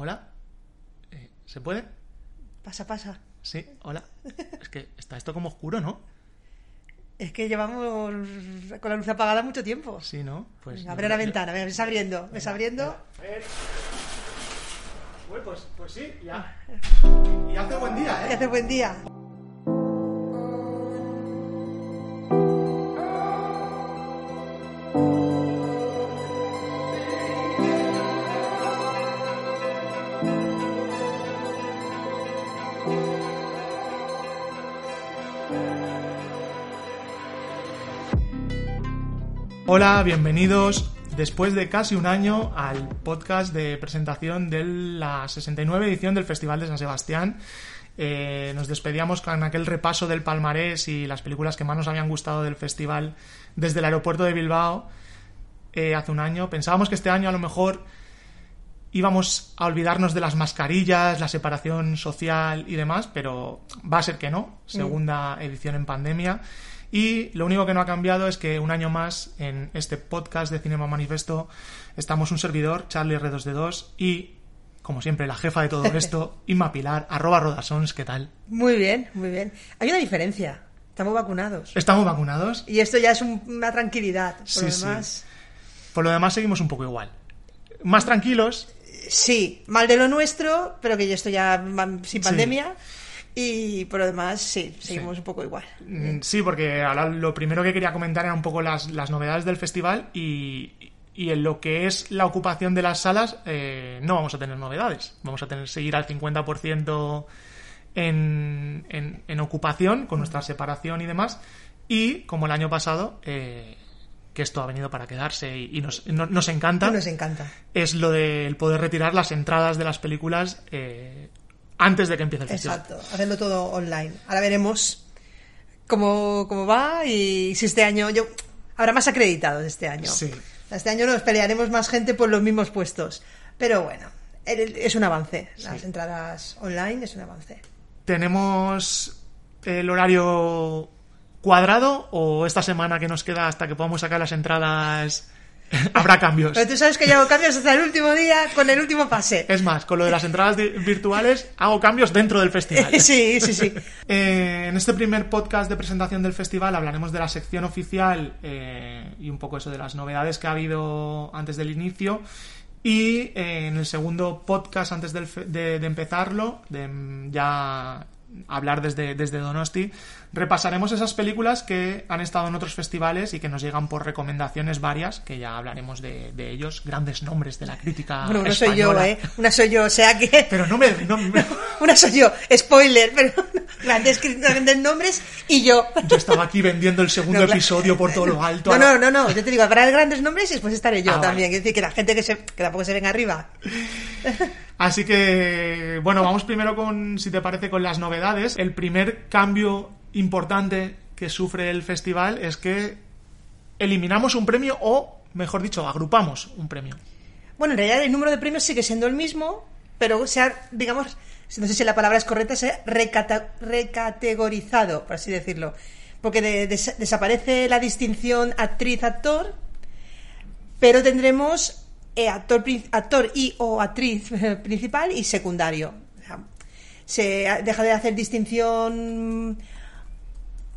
Hola. Eh, ¿Se puede? Pasa, pasa. Sí, hola. Es que está esto como oscuro, ¿no? Es que llevamos con la luz apagada mucho tiempo. Sí, ¿no? Pues Venga, abre la yo- ventana, venga, ves abriendo, ves abriendo. Bueno, pues, pues sí, ya. Y hace buen día, Y ¿eh? hace buen día. Hola, bienvenidos después de casi un año al podcast de presentación de la 69 edición del Festival de San Sebastián. Eh, nos despedíamos con aquel repaso del palmarés y las películas que más nos habían gustado del festival desde el aeropuerto de Bilbao eh, hace un año. Pensábamos que este año a lo mejor íbamos a olvidarnos de las mascarillas, la separación social y demás, pero va a ser que no. Segunda edición en pandemia. Y lo único que no ha cambiado es que un año más en este podcast de Cinema Manifesto estamos un servidor, Charlie R2D2, y, como siempre, la jefa de todo esto, Inma Pilar, arroba rodasons, ¿qué tal? Muy bien, muy bien. Hay una diferencia. Estamos vacunados. ¿Estamos vacunados? Y esto ya es un- una tranquilidad. Por Sí, lo sí. demás, Por lo demás seguimos un poco igual. Más tranquilos, sí, mal de lo nuestro, pero que yo estoy ya sin Sí. Y por lo demás, sí, seguimos un poco igual. Mm, Sí, porque ahora lo primero que quería comentar era un poco las, las novedades del festival y, y en lo que es la ocupación de las salas eh, no vamos a tener novedades. Vamos a tener seguir al 50% en, en, en ocupación con nuestra separación y demás. Y como el año pasado, eh, que esto ha venido para quedarse y, y nos, no- nos encanta, Nos encanta. es lo del poder retirar las entradas de las películas eh, antes de que empiece el festival. Exacto, hacerlo todo online. Ahora veremos cómo, cómo va y si este año yo habrá más acreditados este año. Sí. Este año nos pelearemos más gente por los mismos puestos. Pero bueno, es un avance. Las Sí. entradas online es un avance. ¿Tenemos el horario cuadrado o esta semana que nos queda hasta que podamos sacar las entradas habrá cambios? Pero tú sabes que yo hago cambios hasta el último día con el último pase. Es más, con lo de las entradas virtuales hago cambios dentro del festival. Sí, sí, sí. Eh, en este primer podcast de presentación del festival hablaremos de la sección oficial eh, y un poco eso de las novedades que ha habido antes del inicio. Y eh, en el segundo podcast, antes del de, de empezarlo, de ya hablar desde, desde Donosti, repasaremos esas películas que han estado en otros festivales y que nos llegan por recomendaciones varias, que ya hablaremos de, de ellos, grandes nombres de la crítica Bueno, una soy yo. ¿eh? Una soy yo, o sea que... Pero no me... no me- Una soy yo, spoiler, pero grandes, grandes nombres y yo. Yo estaba aquí vendiendo el segundo No, episodio por todo lo alto. No, no, no, no, yo te digo, habrá grandes nombres y después estaré yo Ah, también. Es decir, que la gente que, se, que tampoco se venga arriba. Así que, bueno, vamos primero con, si te parece, con las novedades. El primer cambio importante que sufre el festival es que eliminamos un premio o, mejor dicho, agrupamos un premio. Bueno, en realidad el número de premios sigue siendo el mismo, pero se ha, digamos, no sé si la palabra es correcta, se ha recategorizado, por así decirlo. Porque de- des- desaparece la distinción actriz-actor, pero tendremos actor, prin- actor y o actriz eh, principal y secundario. Se deja de hacer distinción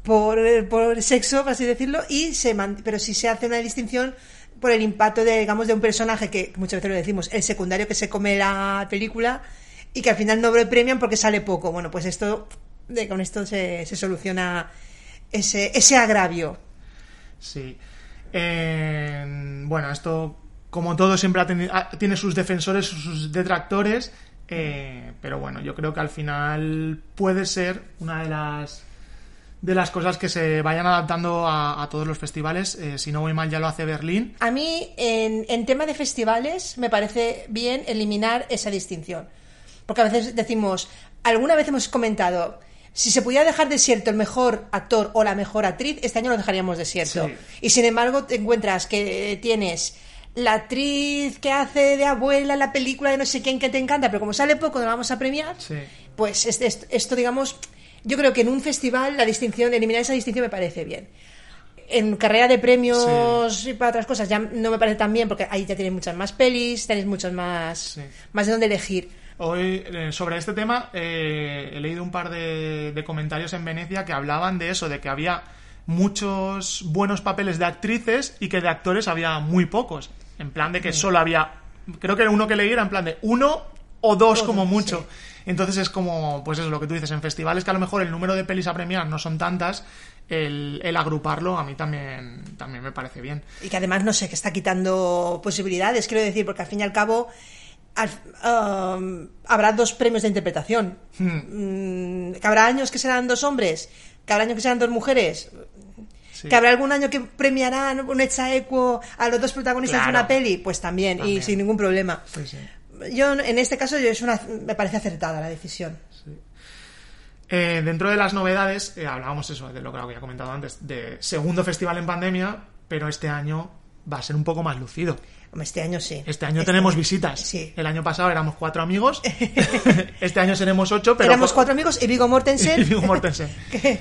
por, por sexo, por así decirlo, y se pero sí se hace una distinción por el impacto de, digamos, de un personaje que muchas veces lo decimos, el secundario que se come la película y que al final no lo premian porque sale poco. Bueno, pues esto, con esto se, se soluciona ese, ese agravio. Sí. Eh, bueno, esto, como todo, siempre ha teni- ha- tiene sus defensores, sus detractores. eh, pero bueno, yo creo que al final puede ser una de las de las cosas que se vayan adaptando a, a todos los festivales. Eh, si no voy mal, ya lo hace Berlín. A mí, en, en tema de festivales, me parece bien eliminar esa distinción. Porque a veces decimos, alguna vez hemos comentado, si se pudiera dejar desierto el mejor actor o la mejor actriz, este año lo dejaríamos desierto. Sí. Y sin embargo, te encuentras que tienes la actriz que hace de abuela la película de no sé quién que te encanta, pero como sale poco, no la vamos a premiar. Sí. Pues este- esto, esto, digamos, yo creo que en un festival la distinción, eliminar esa distinción me parece bien. en carrera de premios y para otras cosas ya no me parece tan bien porque ahí ya tienes muchas más pelis, tenéis muchas más, Sí. más de dónde elegir. Hoy, eh, sobre este tema, eh, he leído un par de, de comentarios en Venecia que hablaban de eso, de que había muchos buenos papeles de actrices y que de actores había muy pocos. En plan de que solo había, creo que uno que leí era en plan de uno o dos como sí. mucho. Entonces es como, pues eso, lo que tú dices, en festivales que a lo mejor el número de pelis a premiar no son tantas, el, el agruparlo a mí también, también me parece bien. Y que además, no sé, que está quitando posibilidades, quiero decir, porque al fin y al cabo al- um, habrá dos premios de interpretación. Mm, que habrá años que serán dos hombres, que habrá años que serán dos mujeres, Sí. que habrá algún año que premiarán un equo a los dos protagonistas Claro. de una peli, pues también, También. y sin ningún problema. Sí, sí. Yo, en este caso, yo es una, me parece acertada la decisión. Eh, dentro de las novedades, eh, hablábamos eso, de lo que había comentado antes, de segundo festival en pandemia, pero este año va a ser un poco más lucido. Este año sí. Este año tenemos visitas. Sí. El año pasado éramos cuatro amigos. este año seremos ocho, pero. Éramos cuatro amigos y Vigo Mortensen. Y Viggo Mortensen.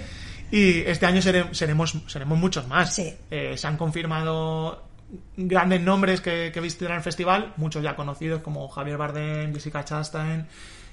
Y este año sere- seremos, seremos muchos más. Sí. Eh, se han confirmado grandes nombres que, que visitarán el festival, muchos ya conocidos como Javier Bardem, Jessica Chastain,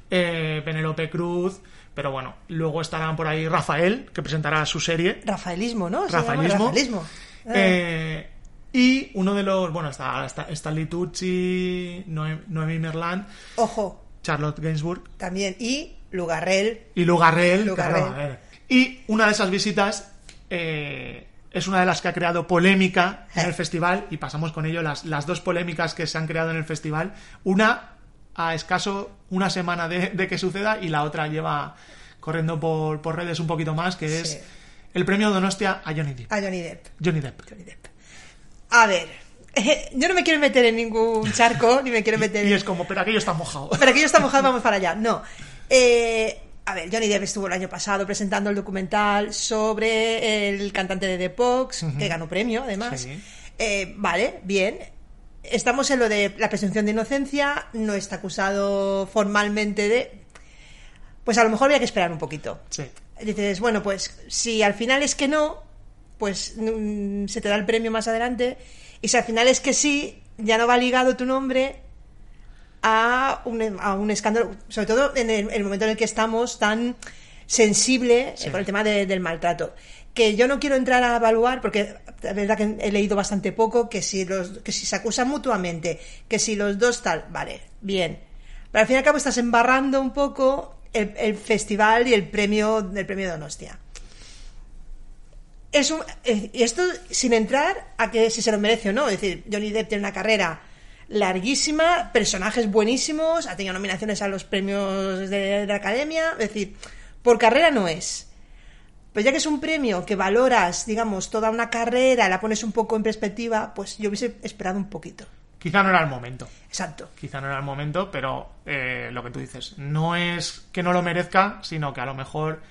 eh, Penélope Cruz, pero bueno, luego estarán por ahí Rafael, que presentará su serie, Rafaelismo, ¿no? Rafaelismo. Rafaelismo. Ah. Eh, y uno de los, bueno, está, está Stanley Tucci, Noe- Noemi Merland, Ojo, Charlotte Gainsbourg también. Y Lugarrel. y Lugarrel. Lugarrel. claro, a ver. Y una de esas visitas eh, es una de las que ha creado polémica en el festival y pasamos con ello las, las dos polémicas que se han creado en el festival. Una a escaso una semana de, de que suceda y la otra lleva corriendo por, por redes un poquito más, que es Sí. el premio Donostia a Johnny Depp. A Johnny Depp. Johnny Depp. Johnny Depp. A ver, yo no me quiero meter en ningún charco, ni me quiero meter Y en... es como, pero aquello está mojado. Pero aquí yo está mojado, vamos para allá. No. Eh, a ver, Johnny Depp estuvo el año pasado presentando el documental sobre el cantante de The Pox, que ganó premio, además. Sí. Eh, vale, bien. Estamos en lo de la presunción de inocencia, no está acusado formalmente de... Pues a lo mejor había que esperar un poquito. Sí. Dices, bueno, pues si al final es que no, pues mm, se te da el premio más adelante. Y si al final es que sí, ya no va ligado tu nombre a un, a un escándalo, sobre todo en el, el momento en el que estamos tan sensible eh, Sí. por el tema de- del maltrato. Que yo no quiero entrar a evaluar, porque la verdad que he leído bastante poco, que si, los, que si se acusan mutuamente, que si los dos tal, vale, bien. Pero al fin y al cabo estás embarrando un poco el, el festival y el premio del premio Donostia. Es un- eh, y esto sin entrar a que si se lo merece o no. Es decir, Johnny Depp tiene una carrera larguísima, personajes buenísimos, ha tenido nominaciones a los premios de, la academia. Es decir, por carrera no es. Pero ya que es un premio que valoras, digamos, toda una carrera, la pones un poco en perspectiva, pues yo hubiese esperado un poquito. Quizá no era el momento. Exacto. Quizá no era el momento, pero eh, lo que tú dices, no es que no lo merezca, sino que a lo mejor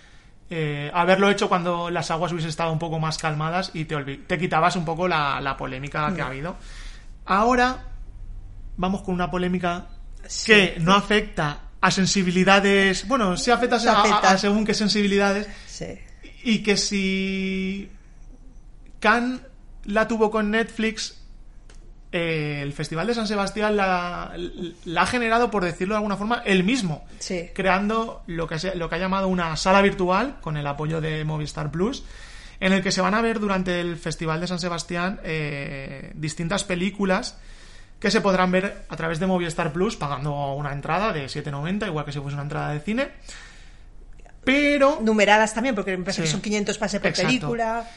eh, haberlo hecho cuando las aguas hubiesen estado un poco más calmadas y te, te quitabas un poco la, la polémica que ha habido. Ahora vamos con una polémica Sí. que no afecta a sensibilidades, bueno, sí afecta, a- Afecta. a según qué sensibilidades, Sí. y que si Cannes la tuvo con Netflix, eh, el Festival de San Sebastián la, la ha generado, por decirlo de alguna forma, él mismo, Sí. creando lo que, lo que ha llamado una sala virtual con el apoyo de Movistar Plus, en el que se van a ver durante el Festival de San Sebastián eh, distintas películas que se podrán ver a través de Movistar Plus pagando una entrada de 7,90, igual que si fuese una entrada de cine. Pero Numeradas también, porque me parece que son 500 pases por Exacto. película.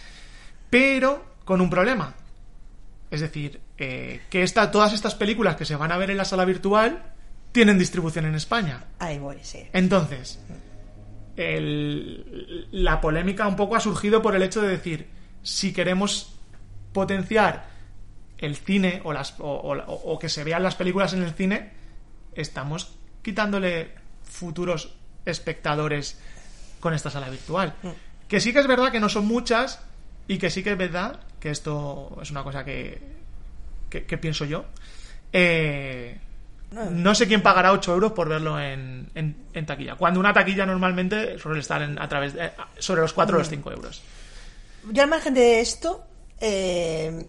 pero con un problema. Es decir, eh, que esta, todas estas películas que se van a ver en la sala virtual tienen distribución en España. Ahí voy, sí. Entonces, el- la polémica un poco ha surgido por el hecho de decir, si queremos potenciar el cine o, las, o, o- o que se vean las películas en el cine, estamos quitándole futuros espectadores con esta sala virtual. Que sí que es verdad que no son muchas y que sí que es verdad que esto es una cosa que, que, que pienso yo. Eh, no sé quién pagará 8 euros por verlo en, en- en taquilla. Cuando una taquilla normalmente suele estar en- a través de, sobre los 4 o los 5 euros. Yo al margen de esto, eh,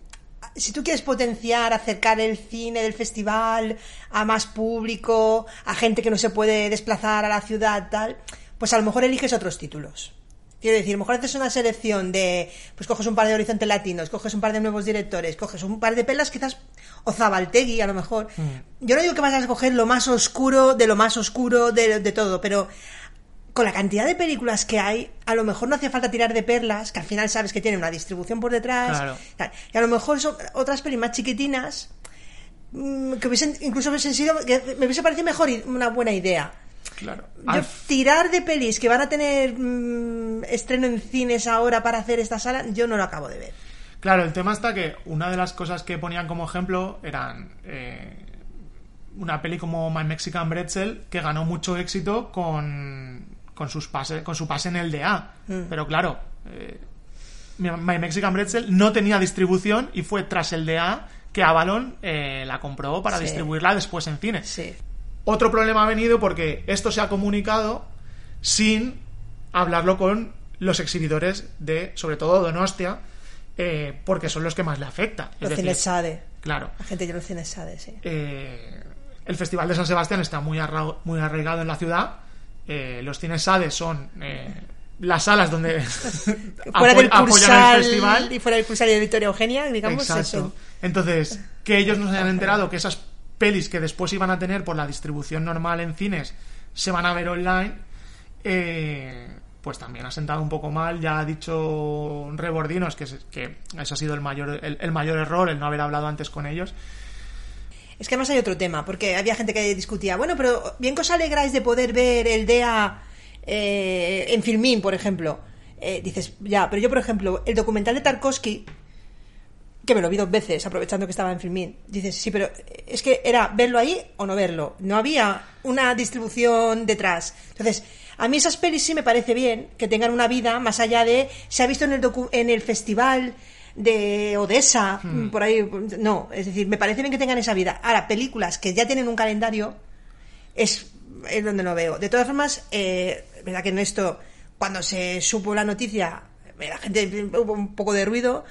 si tú quieres potenciar, acercar el cine del festival a más público, a gente que no se puede desplazar a la ciudad, tal, pues a lo mejor eliges otros títulos. Quiero decir, a lo mejor haces una selección de, pues coges un par de horizontes latinos, coges un par de nuevos directores, coges un par de pelas, quizás, o Zabaltegui a lo mejor. Yo no digo que vas a escoger lo más oscuro de lo más oscuro de, de todo, pero con la cantidad de películas que hay, a lo mejor no hace falta tirar de perlas, que al final sabes que tienen una distribución por detrás. Claro. Y a lo mejor son otras pelis más chiquitinas mm, que hubiesen, incluso hubiesen sido, que me hubiese parecido mejor y una buena idea. Claro. Yo, tirar de pelis que van a tener mm, estreno en cines ahora para hacer esta sala, yo no lo acabo de ver. Claro, el tema está que una de las cosas que ponían como ejemplo eran eh, una peli como My Mexican Bretzel que ganó mucho éxito con, con, sus pase, con su pase en el DA. Mm. Pero claro, eh, My Mexican Bretzel no tenía distribución y fue tras el DA que Avalon eh, la compró para Sí. distribuirla después en cines. Sí. Otro problema ha venido porque esto se ha comunicado sin hablarlo con los exhibidores de, sobre todo Donostia, eh, porque son los que más le afecta. Los cines SADE. claro, La gente de los cines SADE, sí. eh, el Festival de San Sebastián está muy, arra- muy arraigado en la ciudad. Eh, los cines SADE son eh, las salas donde Fuera del apoyan Cursal el festival. y fuera del Cursal y de Victoria Eugenia, digamos, Exacto. eso. Entonces, que ellos no se hayan enterado que esas pelis que después iban a tener por la distribución normal en cines se van a ver online, eh, pues también ha sentado un poco mal. Ya ha dicho Rebordinos que, se- que eso ha sido el mayor, el, el mayor error, el no haber hablado antes con ellos. Es que además hay otro tema, porque había gente que discutía, bueno, pero bien que os alegráis de poder ver el DEA eh, en Filmín, por ejemplo. Eh, dices, ya, pero yo, por ejemplo, el documental de Tarkovsky, que me lo vi dos veces, aprovechando que estaba en Filmín, dices, sí, pero es que era verlo ahí o no verlo. No había una distribución detrás. Entonces, a mí esas pelis sí me parece bien que tengan una vida más allá de, se ha visto en el, en el festival de Odessa, por ahí, no, es decir, me parece bien que tengan esa vida. Ahora, películas que ya tienen un calendario, es, es donde lo veo. De todas formas, eh, verdad que en esto, cuando se supo la noticia, eh, la gente hubo un poco de ruido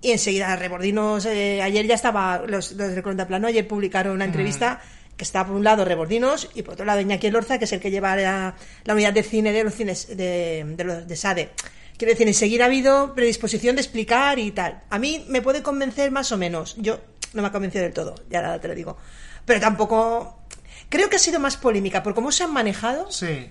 y enseguida Rebordinos, eh, ayer ya estaba, los, los de Plano ayer publicaron una entrevista que está por un lado Rebordinos y por otro lado Iñaki Elorza, que es el que lleva la, la unidad de cine de los cines de, de, los, de SADE. Quiero decir, enseguida ha habido predisposición de explicar y tal. A mí me puede convencer más o menos. Yo no me ha convencido del todo, ya te lo digo. Pero tampoco... Creo que ha sido más polémica por cómo se han manejado Sí.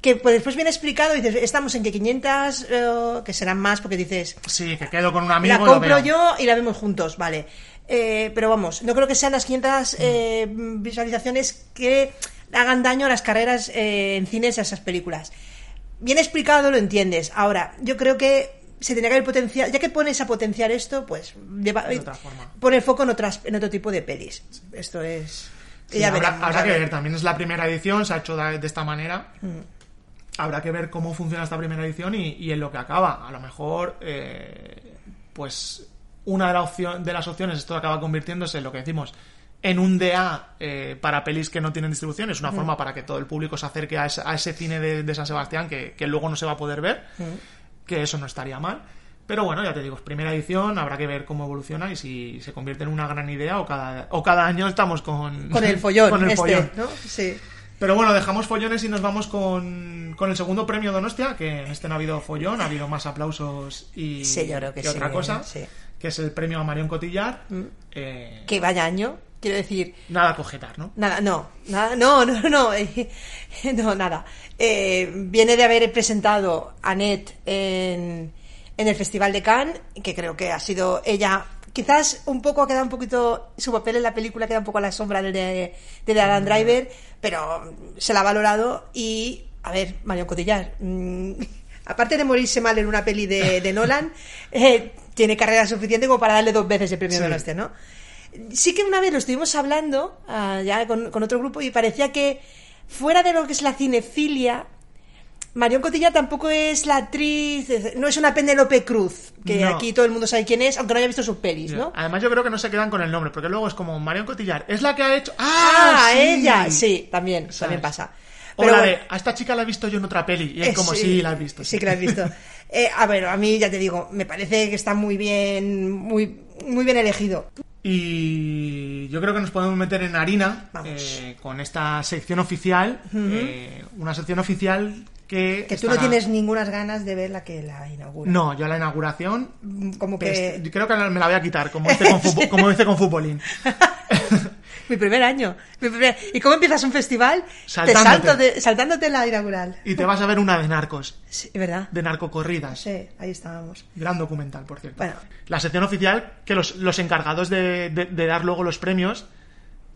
que pues, después viene explicado y dices, estamos en que 500, eh, que serán más porque dices, Sí, que quedo con un amigo. la lo compro veo. yo y la vemos juntos, vale. Eh, pero vamos, no creo que sean las 500 eh, visualizaciones que hagan daño a las carreras eh, en cines a esas películas. Bien explicado, lo entiendes. Ahora, yo creo que se tendría que haber potenciado, ya que pones a potenciar esto, pues lleva, De otra forma. pon el foco en, otras, en otro tipo de pelis. Esto es... Sí, habrá, veremos, habrá a que ver. ver, también es la primera edición, se ha hecho de, de esta manera. Mm. Habrá que ver cómo funciona esta primera edición y, y en lo que acaba. A lo mejor, eh, pues, una de, la opción, de las opciones, esto acaba convirtiéndose en lo que decimos, en un DA eh, para pelis que no tienen distribución. Es una forma para que todo el público se acerque a ese, a ese cine de, de San Sebastián que, que luego no se va a poder ver, que eso no estaría mal. Pero bueno, ya te digo, es primera edición, habrá que ver cómo evoluciona y si se convierte en una gran idea o cada, o cada año estamos con, Con el follón, con el este, follón. ¿no? Sí. Pero bueno, dejamos follones y nos vamos con, con el segundo premio Donostia, que en este no ha habido follón, ha habido más aplausos y Sí, yo creo que sí, otra cosa, sí. que es el premio a Marion Cotillar. Eh, Que vaya año, quiero decir, Nada a ¿no? Nada, no, nada, no, no, no, eh, no, nada. Eh, viene de haber presentado a Annette en, en el Festival de Cannes, que creo que ha sido ella, quizás un poco ha quedado un poquito, su papel en la película queda un poco a la sombra del de, de Adam Driver, pero se la ha valorado y, a ver, Marion Cotillard, mm, aparte de morirse mal en una peli de, de Nolan, eh, tiene carrera suficiente como para darle dos veces el premio Sí. de ¿no? Sí que una vez lo estuvimos hablando ah, ya con, con otro grupo y parecía que fuera de lo que es la cinefilia Marion Cotillard tampoco es la actriz no es una Penélope Cruz que No. aquí todo el mundo sabe quién es aunque no haya visto sus pelis ¿no? Además yo creo que no se quedan con el nombre, porque luego es como Marion Cotillar, es la que ha hecho... Ah, ¡Ah! sí! ella, sí, también, ¿Sabes? también pasa. O Pero la bueno. de, a esta chica la he visto yo en otra peli. Y es Eh, como, sí, la has visto. Sí, que la has visto. Eh, a ver, a mí ya te digo, me parece que está muy bien, muy, muy bien elegido. Y yo creo que nos podemos meter en harina eh, con esta sección oficial. eh, una sección oficial que. Que tú no tienes ningunas ganas de ver la que la inaugura. No, yo la inauguración. Como que creo que me la voy a quitar, como hice con, fútbol- como hice con futbolín. mi primer año. mi primer- ¿Y cómo empiezas un festival? Te Saltándote. salto de- saltándote la inaugural. Y te vas a ver una de narcos, Sí, ¿verdad? de narcocorridas. Sí, ahí estábamos. Gran documental, por cierto. Bueno. La sección oficial, que los, los encargados de, de- de dar luego los premios.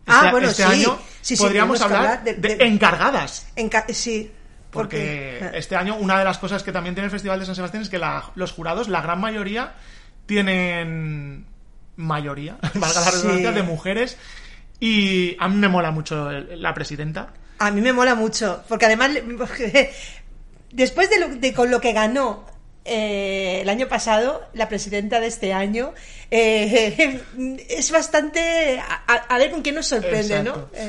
Ah, este, bueno, este sí. año Sí, sí, podríamos hablar hablar de- de, de- encargadas. En ca- sí. Porque Porque, este año una de las cosas que también tiene el Festival de San Sebastián es que la- los jurados, la gran mayoría, tienen mayoría, valga la redundancia, de mujeres. Y a mí me mola mucho la presidenta. A mí me mola mucho, porque además, después de, lo- de con lo que ganó eh, el año pasado, la presidenta de este año, eh, es bastante... A, ver con quién nos sorprende, Exacto. ¿no?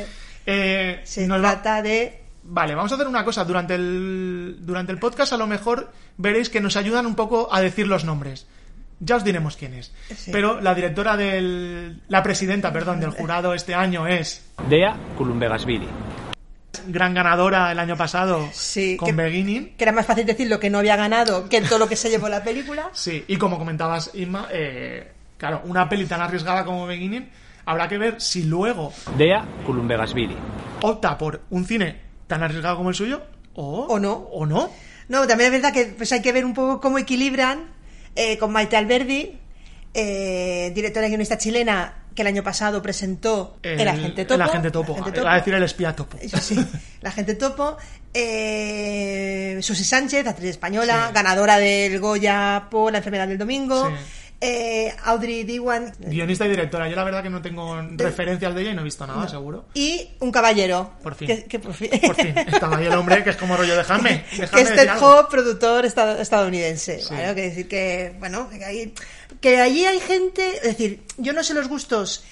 Eh, se nos va- trata de... Vale, vamos a hacer una cosa. Durante el, durante el podcast a lo mejor veréis que nos ayudan un poco a decir los nombres. Ya os diremos quién es. Sí. Pero la directora del... La presidenta, perdón, del jurado este año es Dea Kulumbegasvili. gran ganadora el año pasado Sí, con que- Beginning. Que era más fácil decir lo que no había ganado que todo lo que se llevó la película. Sí, y como comentabas, Inma, eh, claro, una peli tan arriesgada como Beginning, habrá que ver si luego Dea Kulumbegasvili. opta por un cine tan arriesgado como el suyo o, O no. O no. No, también es verdad que pues, hay que ver un poco cómo equilibran eh, con Maite Alberdi, eh, directora y guionista chilena que el año pasado presentó El, Agente Topo. El Agente Topo. El Agente Iba a decir el espía Topo. Eso sí, la gente topo. Eh, Susi Sánchez, actriz española, Sí. ganadora del Goya por La enfermedad del domingo. Sí. Eh, Audrey Diwan. Guionista y directora. Yo la verdad que no tengo referencias de ella y no he visto nada, seguro. Y un caballero. Por fin. Que, que por fin. Por fin. Estaba ahí el hombre que es como rollo, déjame. que es. Hope, productor estad- estadounidense. Sí. ¿vale? Que decir que, bueno, que, hay- que allí hay gente, es decir, yo no sé los gustos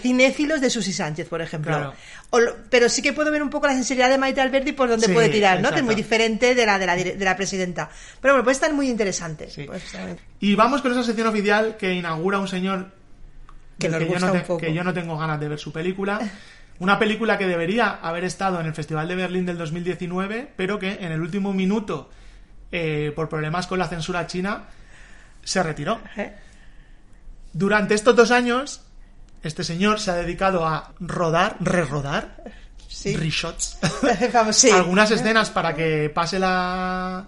cinéfilos de Susi Sánchez, por ejemplo. Claro. O lo- pero sí que puedo ver un poco la sensibilidad de Maite Alberti por donde Sí, puede tirar, ¿no? Que es muy diferente de la, de la, dire- de la presidenta. Pero bueno, puede estar muy interesante. Sí. Y vamos con esa sección oficial que inaugura un señor yo no te- que yo no tengo ganas de ver su película. Una película que debería haber estado en el Festival de Berlín del 2019, pero que en el último minuto, eh, por problemas con la censura china, se retiró. ¿Eh? Durante estos dos años, este señor se ha dedicado a rodar, re-rodar, Sí. reshots, Vamos, sí. algunas escenas para que pase la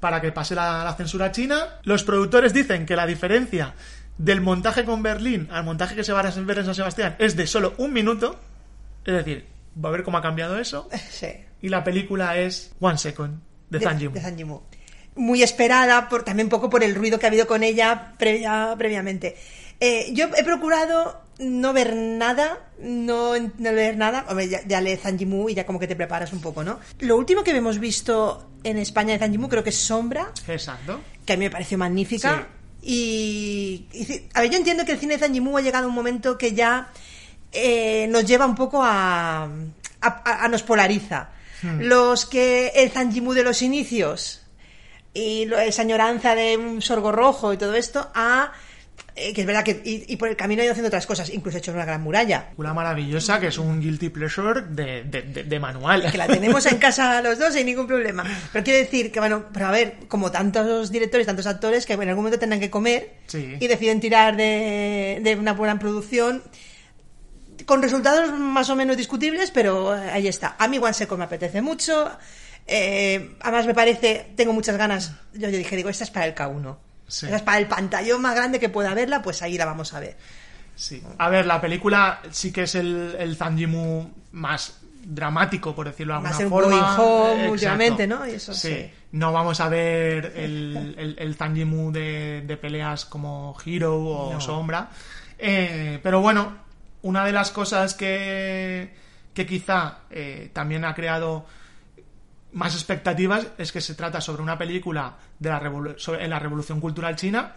para que pase la, la censura china. Los productores dicen que la diferencia del montaje con Berlín al montaje que se va a ver en San Sebastián es de solo un minuto. Es decir, va a ver cómo ha cambiado eso. Sí. Y la película es One Second, de, de, Zhang Yimou. de Zhang Yimou. Muy esperada, por, también un poco por el ruido que ha habido con ella previa- previamente. Eh, yo he procurado no ver nada, no, no ver nada. Hombre, ya, ya lees Yimou y ya como que te preparas un poco, ¿no? Lo último que hemos visto en España de Zhang Yimou creo que es Sombra, Exacto. que a mí me pareció magnífica. Y, a ver, yo entiendo que el cine de Zhang Yimou ha llegado a un momento que ya eh, nos lleva un poco a, a, a- a- nos polariza. Los que el Zhang Yimou de los inicios y lo- esa añoranza de un sorgo rojo y todo esto a eh, que es verdad que y, y por el camino ha ido haciendo otras cosas, incluso ha hecho una gran muralla. Una maravillosa que es un guilty pleasure de, de, de- de manual. que la tenemos en casa los dos sin ningún problema. Pero quiero decir que, bueno, pero a ver, como tantos directores, tantos actores, que en algún momento tendrán que comer Sí. y deciden tirar de, de una buena producción con resultados más o menos discutibles, pero eh, ahí está. A mí One Second me apetece mucho. eh, además me parece, tengo muchas ganas. Yo, yo dije, digo, esta es para el K1. Sí. Para el pantallón más grande que pueda verla, pues ahí la vamos a ver. Sí. A ver, la película sí que es el, el Zhang Yimou más dramático, por decirlo de alguna Va a ser un forma. home últimamente, ¿no? Y eso sí. sí. No vamos a ver el, el, Yimou de, de peleas como Hero o No. Sombra. Eh, pero bueno, una de las cosas que, que quizá eh, también ha creado más expectativas es que se trata sobre una película de la revolu- sobre- en la revolución cultural china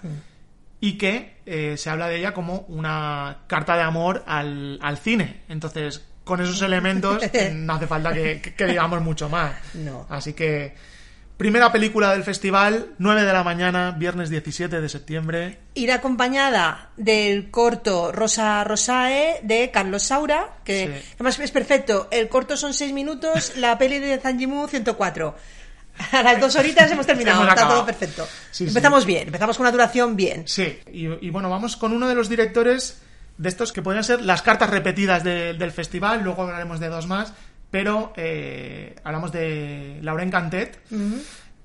y que eh, se habla de ella como una carta de amor al, al cine. Entonces, con esos elementos no hace falta que, que- que digamos mucho más. No. Así que, primera película del festival, 9 de la mañana, viernes 17 de septiembre. Ir acompañada del corto Rosa Rosae de Carlos Saura, que Sí. además es perfecto. El corto son seis minutos, la peli de Zanjimu 104. A las dos horitas hemos terminado, Hemos está todo perfecto. Sí, sí. empezamos bien, empezamos con una duración bien. Sí, y, y bueno, vamos con uno de los directores de estos que podrían ser las cartas repetidas de- del festival, luego hablaremos de dos más, pero eh, hablamos de Lauren Cantet,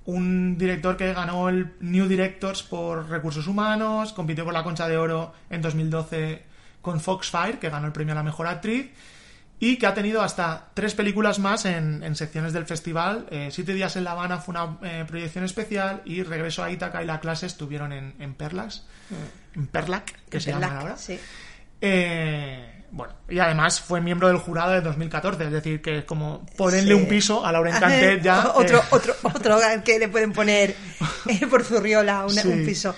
un director que ganó el New Directors por Recursos Humanos, compitió por la Concha de Oro en 2012 con Foxfire, que ganó el premio a la mejor actriz, y que ha tenido hasta tres películas más en, en secciones del festival. Eh, Siete días en La Habana fue una eh, proyección especial y Regreso a Ítaca y La Clase estuvieron en, en Perlas, en Perlac, que se Verlac, llaman ahora. sí. Eh, bueno, y además fue miembro del jurado de 2014, es decir, que es como ponerle Sí. un piso a Lauren Cantet ya. otro, eh, otro, otro que le pueden poner eh, por zurriola Sí. un piso.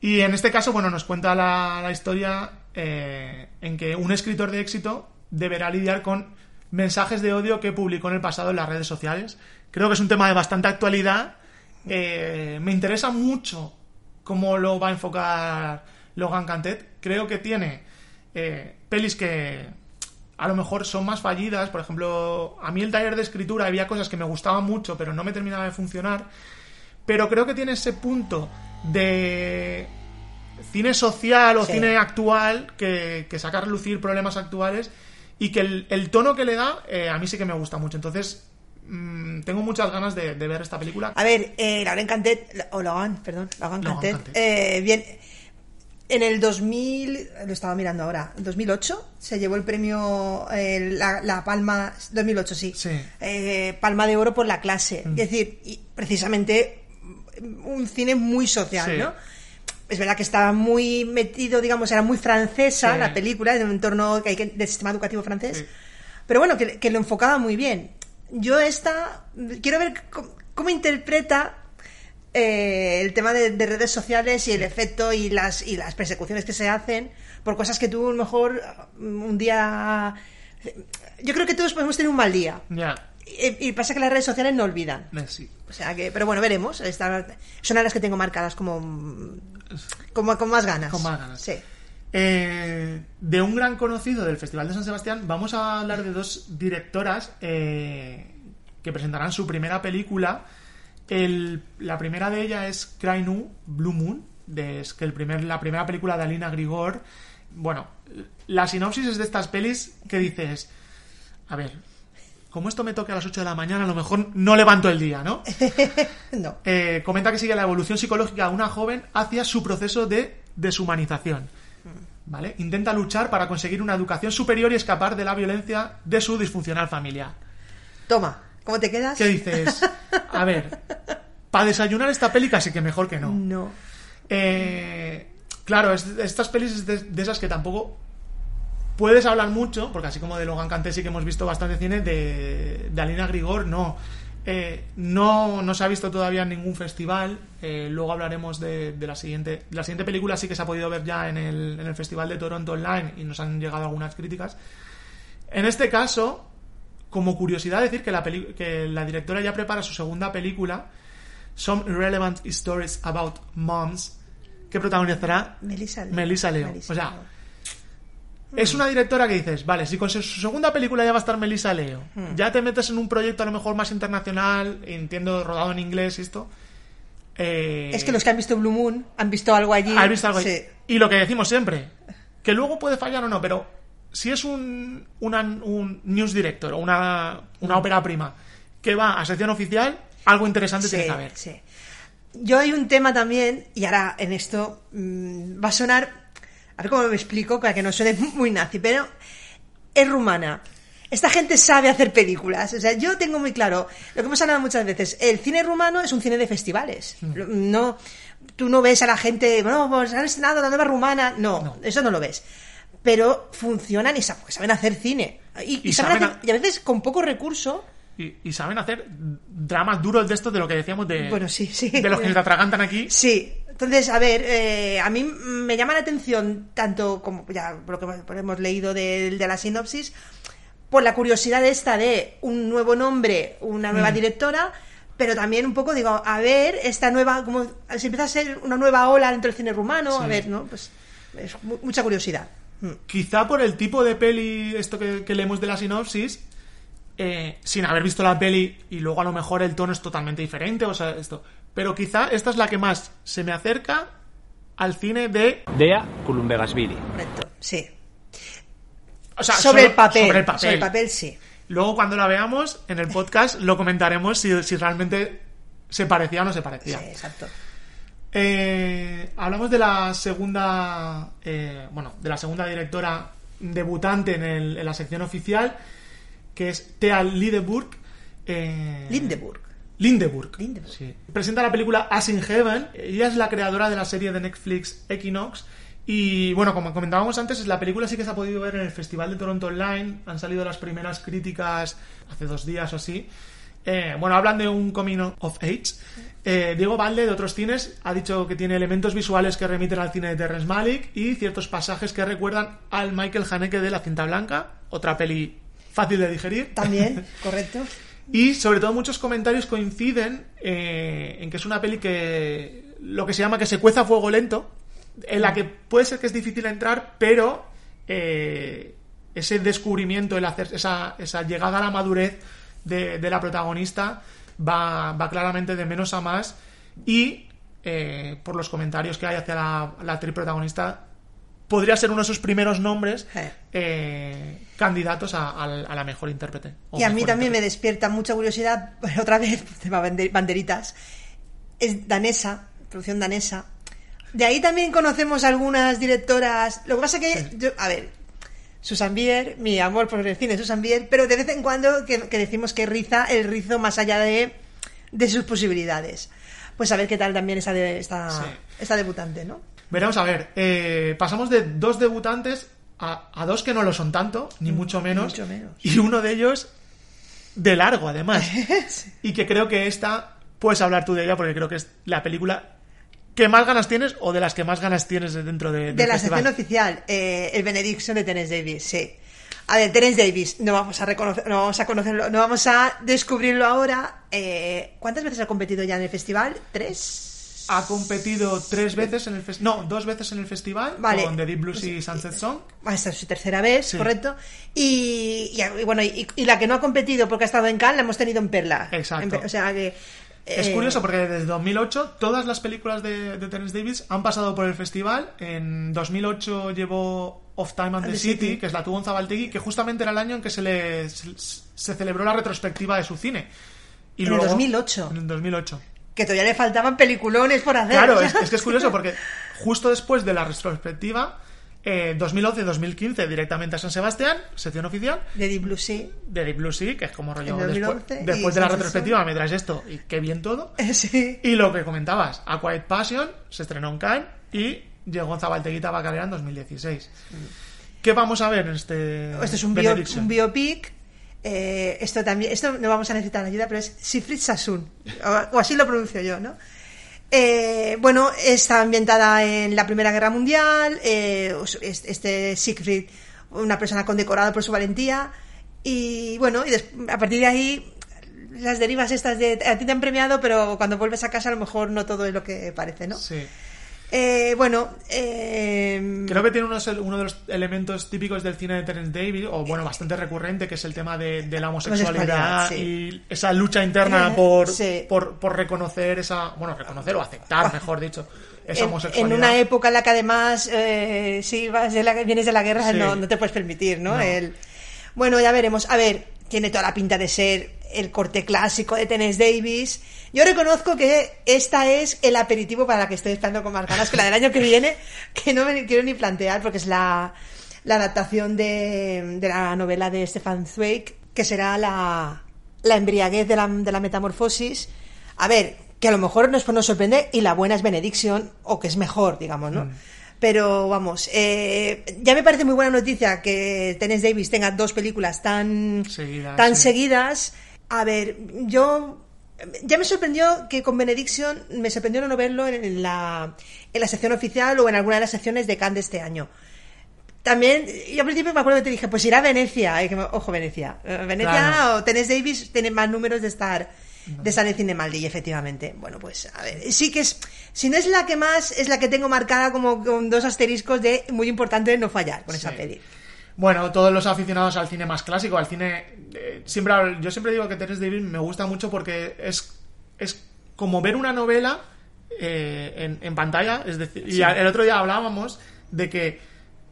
Y en este caso, bueno, nos cuenta la, la historia eh, en que un escritor de éxito deberá lidiar con mensajes de odio que publicó en el pasado en las redes sociales. Creo que es un tema de bastante actualidad. Eh, me interesa mucho cómo lo va a enfocar Logan Cantet. Creo que tiene eh, pelis que a lo mejor son más fallidas. Por ejemplo, a mí el taller de escritura había cosas que me gustaban mucho, pero no me terminaba de funcionar. Pero creo que tiene ese punto de cine social o Sí. cine actual que, que saca a relucir problemas actuales y que el, el tono que le da eh, a mí sí que me gusta mucho. Entonces, mm, tengo muchas ganas de, de ver esta película. A ver, eh, Lauren Cantet, o Logan, perdón, Logan Cantet, Cantet. eh, bien, en el 2000, lo estaba mirando ahora, en 2008 se llevó el premio, eh, la, la Palma, 2008 sí, Sí. eh, Palma de Oro por la clase, Mm. es decir, y precisamente un cine muy social, Sí. ¿no? Es verdad que estaba muy metido, digamos, era muy francesa Sí. la película, en un entorno que hay que, del sistema educativo francés. Pero bueno, que, que lo enfocaba muy bien. Yo esta, quiero ver cómo, cómo interpreta eh, el tema de, de redes sociales y el efecto y las, y las persecuciones que se hacen por cosas que tú a lo mejor mm, un día... Yo creo que todos podemos tener un mal día. Ya, Y, y pasa que las redes sociales no olvidan. eh, sí. O sea que, pero bueno, veremos. Esta- son las que tengo marcadas como, como con más ganas. Con más ganas. Sí. Eh, de un gran conocido del Festival de San Sebastián, vamos a hablar de dos directoras eh, que presentarán su primera película. El- la primera de ellas es Cry Nu, Blue Moon, de, es que el primer, la primera película de Alina Grigor. Bueno, la sinopsis es de estas pelis que dices, a ver, como esto me toque a las 8 de la mañana, a lo mejor no levanto el día, ¿no? No. Eh, comenta que sigue la evolución psicológica de una joven hacia su proceso de deshumanización. ¿Vale? Intenta luchar para conseguir una educación superior y escapar de la violencia de su disfuncional familiar. Toma, ¿cómo te quedas? ¿Qué dices? A ver, para desayunar esta peli casi que mejor que no. No. Eh, claro, es- estas pelis es de, de esas que tampoco puedes hablar mucho, porque así como de Logan Canté sí que hemos visto bastante cine, de, de Alina Grigor no. Eh, no, no se ha visto todavía en ningún festival. eh, luego hablaremos de, de la siguiente. La siguiente película sí que se ha podido ver ya en el, en el Festival de Toronto Online y nos han llegado algunas críticas. En este caso, como curiosidad, decir que la, que la directora ya prepara su segunda película, Some Irrelevant Stories About Moms, que protagonizará Melissa Leo. Melissa Leo. Melissa o sea, Leo. es una directora que dices, vale, si con su segunda película ya va a estar Melissa Leo, Hmm. ya te metes en un proyecto a lo mejor más internacional, entiendo, rodado en inglés y esto. eh, Es que los que han visto Blue Moon han visto algo allí. ¿Has visto algo? Sí. Y lo que decimos siempre, que luego puede fallar o no, pero si es un, una- un news director o una, una ópera prima que va a sección oficial, algo interesante tiene que haber. sí. Yo hay un tema también, y ahora en esto mm, va a sonar, a ver cómo me explico para que no suene muy nazi, pero es rumana. Esta gente sabe hacer películas. O sea, yo tengo muy claro lo que hemos hablado muchas veces. El cine rumano es un cine de festivales. Mm. No, tú no ves a la gente, bueno, pues han estrenado la nueva rumana. No, No. eso no lo ves. Pero funcionan y sa- porque saben hacer cine. Y, saben saben hacer- a- y a veces con poco recurso. Y, y saben hacer dramas duros de esto, de lo que decíamos de, Bueno, sí, sí. de los que se te atragantan aquí. Sí, entonces, a ver, eh, a mí me llama la atención tanto como ya por lo que hemos leído de, de la sinopsis, por la curiosidad esta de un nuevo nombre, una nueva Mm. directora, pero también un poco digo, a ver, esta nueva, como si empieza a ser una nueva ola dentro del cine rumano, a ver, ¿no? Pues es mu- mucha curiosidad. Quizá por el tipo de peli, esto que, que leemos de la sinopsis, eh, sin haber visto la peli y luego a lo mejor el tono es totalmente diferente, o sea, esto. Pero quizá esta es la que más se me acerca al cine de. Dea Culumbegasvili. Correcto, sí. O sea, sobre, solo- el papel, Sobre el papel. sobre el papel, sí. Luego, cuando la veamos en el podcast, lo comentaremos si, si realmente se parecía o no se parecía. Sí, exacto. Eh, hablamos de la segunda, eh, bueno, de la segunda directora debutante en, el- en la sección oficial, que es Thea Lindeburg. eh, Lindeburg. Lindeburg. Lindeburg. sí. Presenta la película As in Heaven. Ella es la creadora de la serie de Netflix Equinox. Y bueno, como comentábamos antes, la película sí que se ha podido ver en el Festival de Toronto Online. Han salido las primeras críticas hace dos días o así. Eh, bueno, hablan de un coming of age. Eh, Diego Valde, de otros cines, ha dicho que tiene elementos visuales que remiten al cine de Terrence Malick y ciertos pasajes que recuerdan al Michael Haneke de La Cinta Blanca, otra peli fácil de digerir. También, correcto. Y sobre todo muchos comentarios coinciden eh, en que es una peli que lo que se llama que se cueza a fuego lento, en la que puede ser que es difícil entrar, pero eh, ese descubrimiento, el hacer esa, esa llegada a la madurez de, de la protagonista va, va claramente de menos a más y eh, por los comentarios que hay hacia la, la actriz protagonista podría ser uno de sus primeros nombres Eh. eh, candidatos a, a la- a la mejor intérprete. Y a mí también me despierta mucha curiosidad, otra vez, tema bande- banderitas. Es danesa, producción danesa. De ahí también conocemos algunas directoras. Lo que pasa que, yo, a ver, Susan Bier, mi amor por el cine, Susan Bier, pero de vez en cuando que, que decimos que riza el rizo más allá de, de sus posibilidades. Pues a ver qué tal también esta, de, esta, Sí. esta debutante, ¿no? Veremos a ver. eh, pasamos de dos debutantes a, a dos que no lo son tanto, ni mucho menos. mucho menos. Y uno de ellos de largo, además. Y que creo que esta puedes hablar tú de ella porque creo que es la película que más ganas tienes o de las que más ganas tienes dentro de, del De la festival. sección oficial, eh, el Benediction de Terence Davis, sí. A ver, Terence Davis, no vamos a reconocer, no vamos a conocerlo, no vamos a descubrirlo ahora. Eh, ¿Cuántas veces ha competido ya en el festival? ¿Tres? Ha competido tres veces en el festival. No, dos veces en el festival Vale. con The Deep Blues y Sunset Song. Esta es su tercera vez, Sí. correcto. Y, y- y bueno, y, y la que no ha competido porque ha estado en Cannes la hemos tenido en Perla. Exacto. En o sea que. Es eh, curioso porque desde 2008 todas las películas de, de Terence Davis han pasado por el festival. En 2008 llevó Of Time and the, the City, City. que es la tuvo en Zabaltegui, que justamente era el año en que se le se, se celebró la retrospectiva de su cine. Y En el 2008. En el 2008. Que todavía le faltaban peliculones por hacer. Claro, es que es curioso porque justo después de la retrospectiva, eh, 2011-2015 directamente a San Sebastián, sección oficial, De Deep Blue Sea. de Deep Blue Sea, que es como rollo En después, 2011 y después de la retrospectiva me traes esto y qué bien todo. Sí. Y lo que comentabas, A Quiet Passion se estrenó en Cannes y llegó Zabalteguita Bacalera en 2016. ¿Qué vamos a ver en este Esto es un, bio- un biopic. eh, esto también, esto no vamos a necesitar ayuda, pero es Siegfried Sassoon, o, o así lo pronuncio yo, ¿no? Eh, bueno, está ambientada en la Primera Guerra Mundial. eh, es- este Siegfried, una persona condecorada por su valentía. Y bueno, y a partir de ahí, las derivas estas de a ti te han premiado, pero cuando vuelves a casa a lo mejor no todo es lo que parece, ¿no? Sí. Eh, bueno, eh, Creo que tiene unos- uno de los elementos típicos del cine de Terence Davis, o bueno, bastante recurrente, que es el tema de, de la homosexualidad Homosexualidad, sí. y esa lucha interna por, Sí. por, por reconocer esa, bueno, reconocer o aceptar, mejor dicho, esa en, homosexualidad. en una época en la que además eh, si vas de la, vienes de la guerra Sí. no, no te puedes permitir no, No. El- bueno ya veremos a ver tiene toda la pinta de ser el corte clásico de Tennessee Davis yo reconozco que esta es el aperitivo para la que estoy esperando con más ganas que la del año que viene que no me quiero ni plantear porque es la, la adaptación de, de la novela de Stefan Zweig que será la, la embriaguez de la, de la metamorfosis a ver, que a lo mejor nos, nos sorprende y la buena es Benediction, o que es mejor, digamos, ¿no? Pero vamos, eh, ya me parece muy buena noticia que Tennessee Davis tenga dos películas tan, Seguidas, tan sí. seguidas. A ver, yo ya me sorprendió que con Benediction me sorprendió no verlo en la, en la sección oficial o en alguna de las secciones de Cannes de este año. También, yo al principio me acuerdo que te dije, pues irá a Venecia. y que ojo, Venecia. Eh, Venecia Claro. o Tenés Davis tiene más números de estar de estar en Cinemaldi, y efectivamente. Bueno, pues a ver, sí que es, si no es la que más, es la que tengo marcada como con dos asteriscos de muy importante no fallar con esa peli. Bueno, todos los aficionados al cine más clásico, al cine. eh, siempre Yo siempre digo que Terence Davis me gusta mucho porque es, es como ver una novela eh, en, en pantalla. Es decir, y el otro día hablábamos de que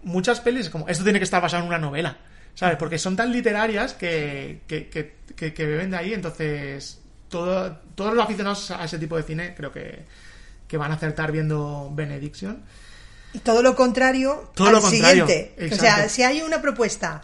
muchas pelis, como esto tiene que estar basado en una novela, ¿sabes? Porque son tan literarias que, que, que, que- que beben de ahí, entonces todo, todos los aficionados a ese tipo de cine creo que, que van a acertar viendo Benediction. Y todo lo contrario Todo al lo contrario, siguiente. O sea, si hay una propuesta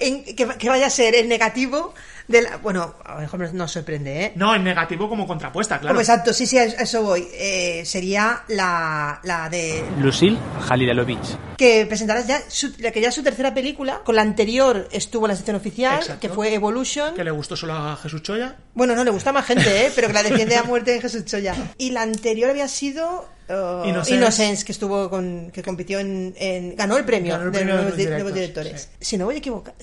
en- que, que vaya a ser el negativo de la, bueno, a lo mejor nos sorprende, ¿eh? No, en negativo como contrapuesta, claro. Como exacto, sí, sí, a eso voy. Eh, sería la, la de Lucille Halidalovich. que presentarás ya su, la que ya es su tercera película. Con la anterior estuvo en la sección oficial, Exacto. que fue Evolution. que le gustó solo a Jesús Choya. Bueno, no, le gusta más gente, ¿eh? pero que la defiende a muerte en Jesús Choya. Y la anterior había sido uh, Innocence. Innocence, que estuvo con, que compitió en, en- ganó el premio, Ganó el de premio de nuevos, los directos, directores. Si no voy a equivocar,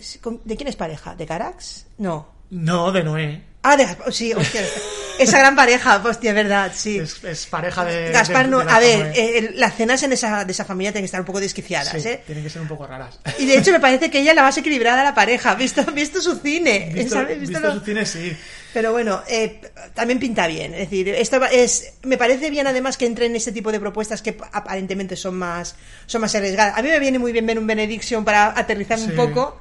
¿de quién es pareja? ¿De Carax? No. No, de Noé. Ah, de Gaspar, sí, hostia, esa gran pareja, hostia, es verdad, sí. Es, es pareja de. Gaspar de- no, de a ver, eh, las cenas en esa, de esa familia tienen que estar un poco desquiciadas, Sí, ¿eh? tienen que ser un poco raras. Y de hecho me parece que ella es la más equilibrada de la pareja, visto, visto su cine, Visto, ¿sabes? Visto visto lo- su cine, sí. Pero bueno, eh, también pinta bien. Es decir, esto es, me parece bien además que entre en este tipo de propuestas que aparentemente son más, son más arriesgadas. A mí me viene muy bien ver un Benediction para aterrizar un poco.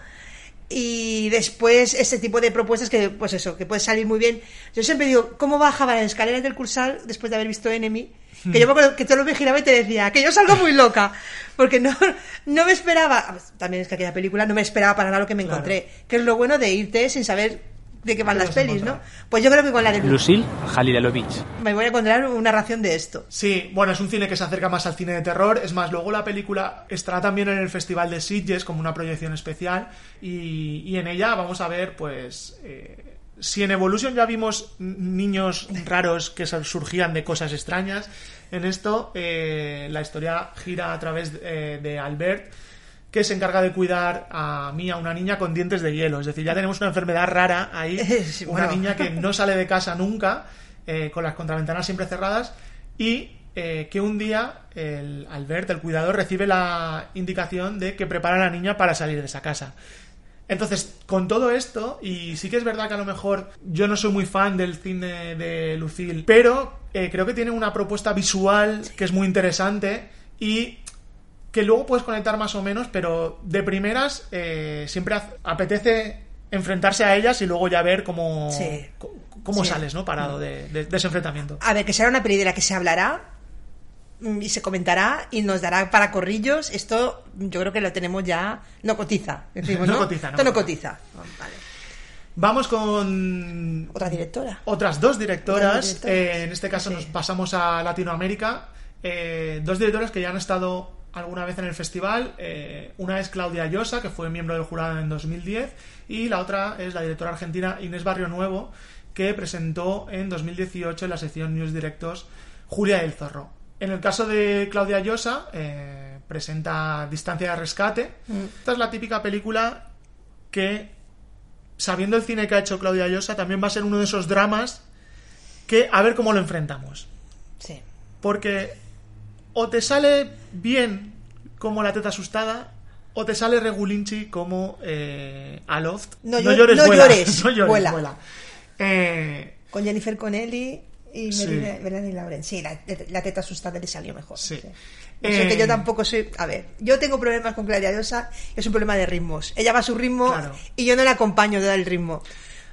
Y después este tipo de propuestas que, pues eso, que puede salir muy bien. Yo siempre digo, ¿cómo bajaba las escaleras del Cursal después de haber visto Enemy? Que yo me acuerdo que todo lo me giraba y te decía que yo salgo muy loca. Porque no, no me esperaba. También es que aquella película no me esperaba para nada lo que me Claro. encontré. Que es lo bueno de irte sin saber de qué van ¿Qué las pelis, ¿no? Pues yo creo que con la de Lucille Halidalovich. me voy a encontrar una ración de esto. Sí, bueno, es un cine que se acerca más al cine de terror. Es más, luego la película estará también en el Festival de Sitges como una proyección especial. Y, y en ella vamos a ver, pues. eh, si en Evolution ya vimos niños raros que surgían de cosas extrañas, en esto eh, la historia gira a través eh, de Albert, que se encarga de cuidar a Mía, una niña con dientes de hielo. Es decir, ya tenemos una enfermedad rara ahí, Sí, una niña que no sale de casa nunca, eh, con las contraventanas siempre cerradas, y eh, que un día el Albert, el cuidador, recibe la indicación de que prepara a la niña para salir de esa casa. Entonces, con todo esto, y sí que es verdad que a lo mejor yo no soy muy fan del cine de Lucille, pero eh, creo que tiene una propuesta visual que es muy interesante y que luego puedes conectar más o menos, pero de primeras eh, siempre apetece enfrentarse a ellas y luego ya ver cómo, Sí. cómo Sí. sales, ¿no? Parado de, de- de ese enfrentamiento. A ver, que será una peli de la que se hablará mm, y se comentará y nos dará para corrillos. Esto yo creo que lo tenemos ya. No cotiza. decimos, No ¿no? cotiza, no Esto no cotiza. cotiza. Vale. Vamos con Otra directora. otras dos directoras. Otras dos directoras. Eh, en este caso Sí. nos pasamos a Latinoamérica. Eh, dos directoras que ya han estado alguna vez en el festival. Eh, una es Claudia Llosa, que fue miembro del jurado en 2010, y la otra es la directora argentina Inés Barrio Nuevo, que presentó en 2018 en la sección News Directos Julia del Zorro. En el caso de Claudia Llosa, eh, presenta Distancia de Rescate. Esta es la típica película que sabiendo el cine que ha hecho Claudia Llosa, también va a ser uno de esos dramas que a ver cómo lo enfrentamos. Sí. Porque o te sale bien como la teta asustada, o te sale regulinchi como eh, Aloft. No no vuela. llores, no llores, vuela. vuela. Eh, Con Jennifer Connelly y Sí. Melanie Melanie Laurent. Sí, la, la teta asustada le salió mejor. Sí. Que Eh, yo tampoco soy. A ver, yo tengo problemas con Claudia Llosa, es un problema de ritmos. Ella va a su ritmo Claro. y yo no la acompaño de dar el ritmo.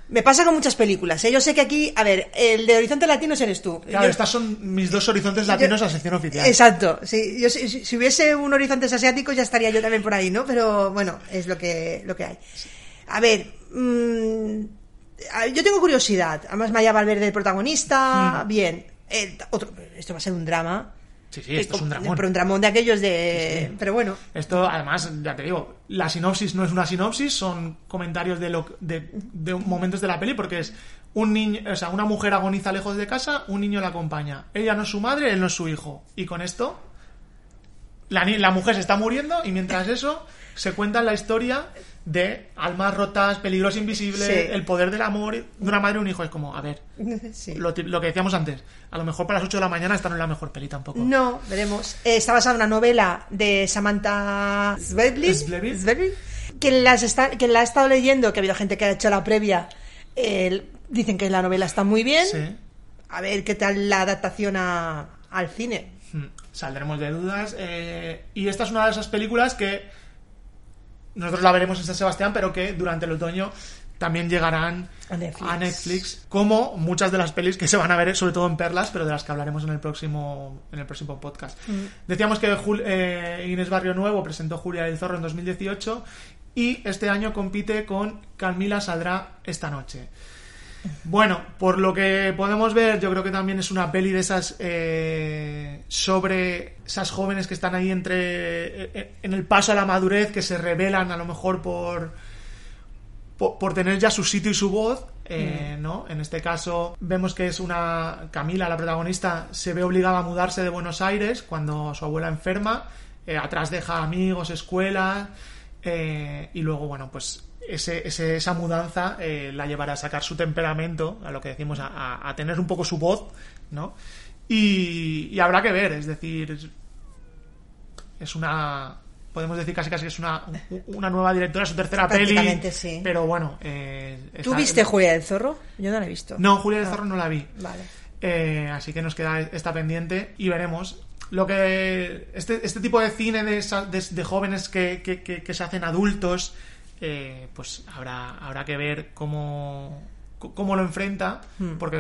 Me pasa con muchas películas. ¿eh? Yo sé que aquí, a ver, el de Horizonte Latinos eres tú. claro, Yo- estas son mis dos horizontes latinos yo- a sección oficial. Exacto. Sí, yo, si, si- hubiese un Horizontes asiáticos ya estaría yo también por ahí, ¿no? Pero bueno, es lo que, lo que hay. A ver, mm, yo tengo curiosidad. Además, Maya Valverde, el protagonista, bien. El- otro, esto va a ser un drama. Sí, sí, esto es un dramón. Pero un dramón de aquellos de... Pero bueno. Esto, además, ya te digo, la sinopsis no es una sinopsis, son comentarios de, lo, de, de momentos de la peli, porque es un niño, o sea, una mujer agoniza lejos de casa, un niño la acompaña. Ella no es su madre, él no es su hijo. Y con esto, la, la mujer se está muriendo y mientras eso se cuenta la historia de almas rotas, peligros invisibles, Sí. el poder del amor de una madre y un hijo. Es como, a ver, Sí. lo, que decíamos antes, a lo mejor para las 8 de la mañana esta no es la mejor peli tampoco. No, veremos. Eh, está basada en una novela de Samantha. Svetlin, que, las está, que la ha estado leyendo, que ha habido gente que ha hecho la previa. eh, dicen que la novela está muy bien. Sí. A ver qué tal la adaptación a- al cine. Hmm, Saldremos de dudas. eh, y esta es una de esas películas que nosotros la veremos en San Sebastián, pero que durante el otoño también llegarán A Netflix. a Netflix, como muchas de las pelis que se van a ver, sobre todo en Perlas, pero de las que hablaremos en el próximo, en el próximo podcast. Decíamos que Jul- eh, Inés Barrio Nuevo presentó Julia del Zorro en 2018 y este año compite con Camila Saldrá esta noche. Bueno, por lo que podemos ver, yo creo que también es una peli de esas eh, sobre esas jóvenes que están ahí entre eh, en el paso a la madurez, que se rebelan a lo mejor por por, por tener ya su sitio y su voz, eh, ¿no? En este caso vemos que es una Camila, la protagonista, se ve obligada a mudarse de Buenos Aires cuando su abuela enferma, eh, atrás deja amigos, escuela, eh, y luego, bueno, pues ese, ese- esa mudanza eh, la llevará a sacar su temperamento, a lo que decimos, a, tener un poco su voz, ¿no? Y, y habrá que ver, es decir, es- una podemos decir casi casi que es una, una nueva directora, su tercera peli. Prácticamente, sí. Pero bueno. eh, ¿Tú viste Julia del Zorro? Yo no la he visto. No, Julia del Ah, Zorro no la vi. Vale. Eh, así que nos queda esta pendiente y veremos. Lo que. Este, este tipo de cine de, de- de jóvenes que, que- que- que se hacen adultos, eh, pues habrá, habrá que ver cómo, cómo lo enfrenta, Hmm. porque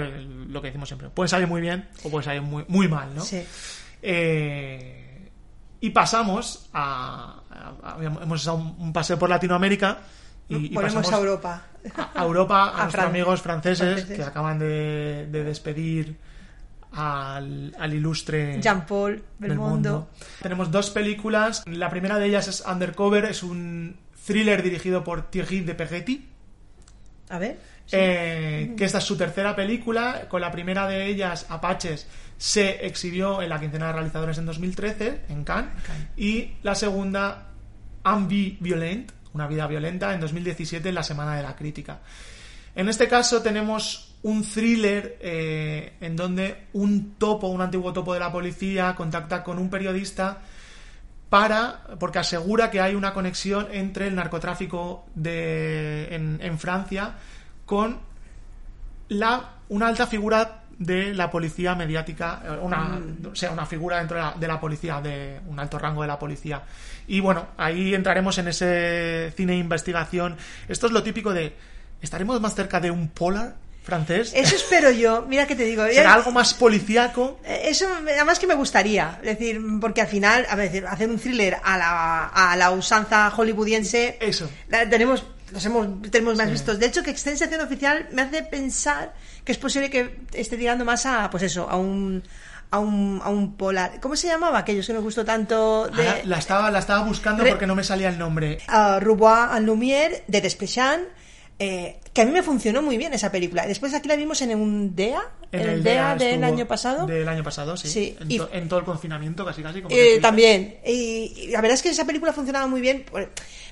lo que decimos siempre, puede salir muy bien o puede salir muy, muy mal, ¿no? Sí. Eh, y pasamos a, a- a- Hemos estado un, paseo por Latinoamérica y, y pasamos a Europa. a, Europa, a, A nuestros Fran- amigos franceses, franceses. que acaban de, de despedir al, al ilustre Jean-Paul Belmondo. Tenemos dos películas. La primera de ellas es Undercover, es un thriller dirigido por Thierry de Perretti. A ver. Eh, que esta es su tercera película. Con la primera de ellas, Apaches, se exhibió en la quincena de realizadores en 2013, en Cannes. Y la segunda, Envie Violent, una vida violenta, en 2017, en la Semana de la Crítica. En este caso tenemos un thriller eh, en donde un topo, un antiguo topo de la policía, contacta con un periodista para porque asegura que hay una conexión entre el narcotráfico de, en, en Francia con la, una alta figura de la policía mediática, eh, una, o sea, una figura dentro de la, de la policía, de un alto rango de la policía. Y bueno, ahí entraremos en ese cine de investigación. Esto es lo típico de, ¿estaremos más cerca de un polar francés? Eso espero yo. Mira que te digo. ¿Será algo más policíaco? Eh, Eso, además que me gustaría, es decir, porque al final, a ver, hacer un thriller a la, a la usanza hollywoodiense, Eso. tenemos, los hemos, tenemos más Sí. vistos. De hecho, que esté en sección oficial me hace pensar que es posible que esté tirando más a, pues eso, a un, a un, a un polar. ¿Cómo se llamaba aquellos que nos gustó tanto de la, estaba, la estaba buscando Re- porque no me salía el nombre. a Roubaix en Lumière de Desplechin? Eh, que a mí me funcionó muy bien esa película. Después aquí la vimos en un DEA, en el, DEA, del estuvo- año pasado. Del año pasado, sí. Sí, En, y- to- en todo el confinamiento, casi casi. Como Eh, también. Y, y la verdad es que esa película funcionaba muy bien.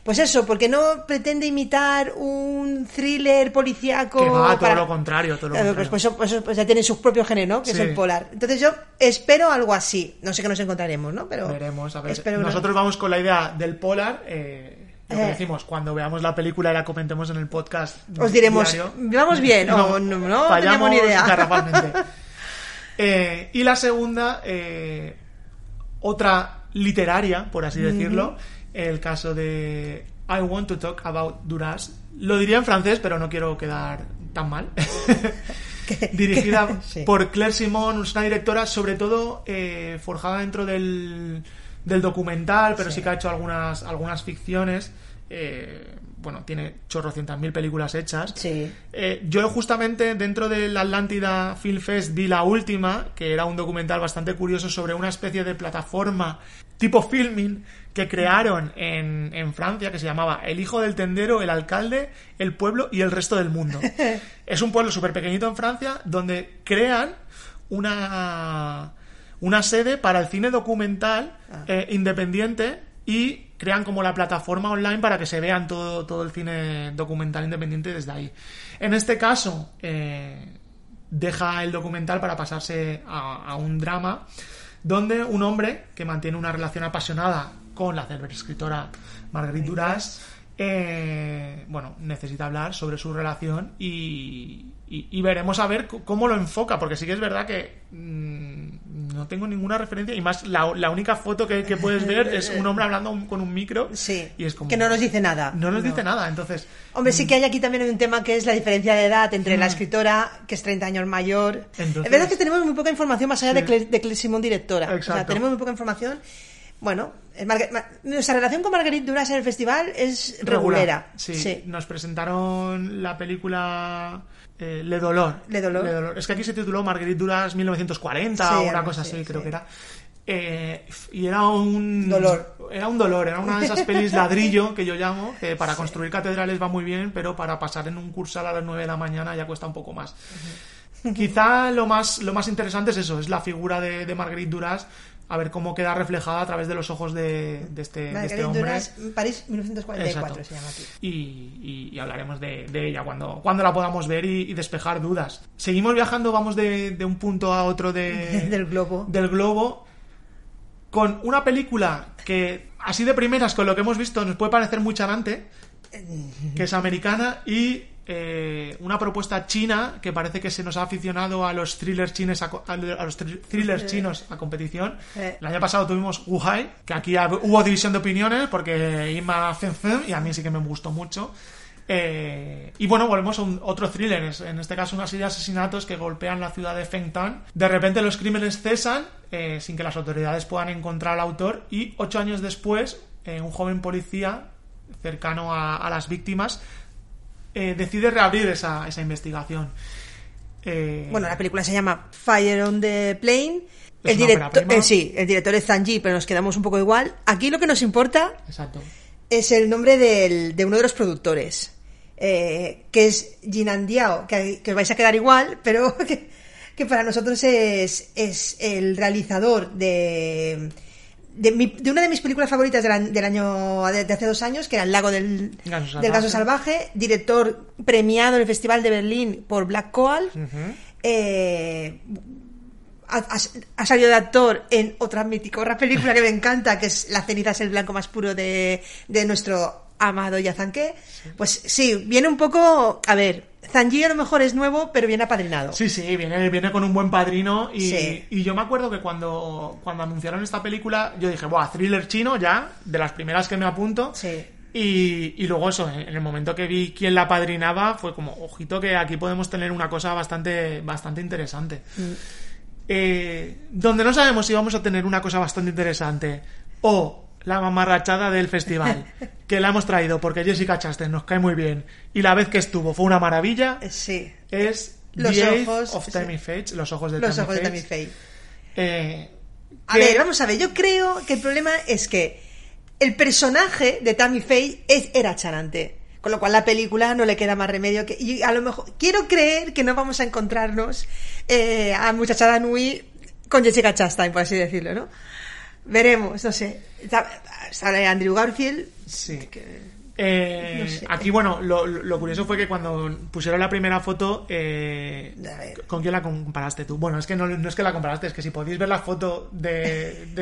Pues eso, porque no pretende imitar un thriller policíaco. Que va, todo para- lo contrario, todo lo Claro, contrario. pues, pues pues pues ya tiene su propio género, ¿no? Que Sí. es el polar. Entonces yo espero algo así. No sé qué nos encontraremos, ¿no? Pero Veremos, a ver. Nosotros vamos con la idea del polar. eh, lo que Eh. decimos, cuando veamos la película y la comentemos en el podcast. Os diremos, diario, ¿vamos bien o no? No fallamos teníamos ni idea. Eh, y la segunda, eh, otra literaria, por así decirlo, el caso de I Want to Talk About Duras. Lo diría en francés, pero no quiero quedar tan mal. Dirigida Sí. por Claire Simon, una directora sobre todo eh, forjada dentro del, del documental, pero sí. que ha hecho algunas, algunas ficciones. Eh, bueno, tiene chorrocientas mil películas hechas. Sí. Eh, yo justamente dentro del Atlántida Film Fest vi la última, que era un documental bastante curioso sobre una especie de plataforma tipo filming que crearon en, en Francia, que se llamaba El hijo del tendero, el alcalde, el pueblo y el resto del mundo. es un pueblo súper pequeñito en Francia donde crean una una sede para el cine documental eh, independiente y crean como la plataforma online para que se vean todo, todo el cine documental independiente desde ahí. En este caso, eh, deja el documental para pasarse a, a un drama donde un hombre que mantiene una relación apasionada con la célebre escritora Marguerite Duras, eh, bueno, necesita hablar sobre su relación y, y- y veremos a ver cómo lo enfoca, porque sí que es verdad que mm, no tengo ninguna referencia y más la, la única foto que, que puedes ver es un hombre hablando un- con un micro Sí, y es como que no nos dice nada. no nos dice nada, entonces Hombre, sí que hay aquí también un tema que es la diferencia de edad entre la escritora, que es 30 años mayor. Mm. Entonces- es verdad que tenemos muy poca información más allá Sí. de, Cle- de Cle Simón, directora. O sea, Exacto. tenemos muy poca información. Bueno, es Marga- Ma- nuestra relación con Marguerite Duras en el festival es regulera. Sí, Sí. nos presentaron la película eh, Le Dolor. Le Dolor. Es que aquí se tituló Marguerite Duras 1940 Sí, o una cosa así, creo que era. Eh, y era un Dolor. Era un dolor, era una de esas pelis ladrillo que yo llamo, que para construir catedrales va muy bien, pero para pasar en un cursal a las 9 de la mañana ya cuesta un poco más. Quizá lo más, lo más interesante es eso, es la figura de, de Marguerite Duras, a ver cómo queda reflejada a través de los ojos de, de este, de este hombre. Duras, París 1944 Exacto. se llama aquí. Y, y- y hablaremos de, de ella cuando, cuando la podamos ver y, y despejar dudas. Seguimos viajando, vamos de, un punto a otro de, Del globo. del globo con una película que, así de primeras, con lo que hemos visto, nos puede parecer muy charante, que es americana y eh, una propuesta china que parece que se nos ha aficionado a los thrillers chinos a, los thr- thrillers chinos a competición. El año pasado tuvimos Wuhai, que aquí hubo división de opiniones porque Ima Fen Fen, y a mí sí que me gustó mucho. Eh, y bueno, volvemos a un, otro thriller, en este caso una serie de asesinatos que golpean la ciudad de Fengtan. De repente los crímenes cesan eh, sin que las autoridades puedan encontrar al autor y ocho años después eh, un joven policía cercano a, a las víctimas eh, decide reabrir esa, esa investigación. Eh, Bueno, la película se llama Fire on the Plane. Es El director, eh, sí, el director es Zanji, pero nos quedamos un poco igual. Aquí lo que nos importa Exacto. es el nombre del- de uno de los productores, eh, que es Jinan Diao, que, que os vais a quedar igual, pero que, que para nosotros es, es el realizador de, de, mi- de una de mis películas favoritas del, año- del año de, de hace dos años, que era El lago del, Ganso del Gaso Salvaje. Salvaje, director premiado en el Festival de Berlín por Black Coal. Eh, ha, ha- ha salido de actor en otra mítica, otra película que me encanta, que es La ceniza es el blanco más puro de, de nuestro amado Yazanque. Pues sí, viene un poco, a ver, Zanji a lo mejor es nuevo, pero viene apadrinado. Sí, sí, viene, viene con un buen padrino y, Sí. y yo me acuerdo que cuando, cuando anunciaron esta película yo dije, buah, thriller chino ya, de las primeras que me apunto. Sí. Y, y luego eso, en el momento que vi quién la padrinaba, fue como, ojito que aquí podemos tener una cosa bastante, bastante interesante. Mm. Eh, donde no sabemos si vamos a tener una cosa bastante interesante o la mamarrachada del festival, que la hemos traído porque Jessica Chastain nos cae muy bien y la vez que estuvo fue una maravilla, Sí. es Los The ojos, of sí. Tammy Faye, los ojos de Los Tammy ojos de Faye. Tammy Faye. Eh, A que- ver, vamos a ver, yo creo que el problema es que el personaje de Tammy Faye es, era charante. Con lo cual la película no le queda más remedio que... Y a lo mejor... Quiero creer que no vamos a encontrarnos eh, a Muchachada Nui con Jessica Chastain, por así decirlo, ¿no? Veremos, no sé. Sale Andrew Garfield. Sí. que- Eh, No sé. Aquí, bueno, lo, lo curioso fue que cuando pusieron la primera foto, eh. ¿con quién la comparaste tú? Bueno, es que no, no es que la comparaste, es que si podéis ver la foto de,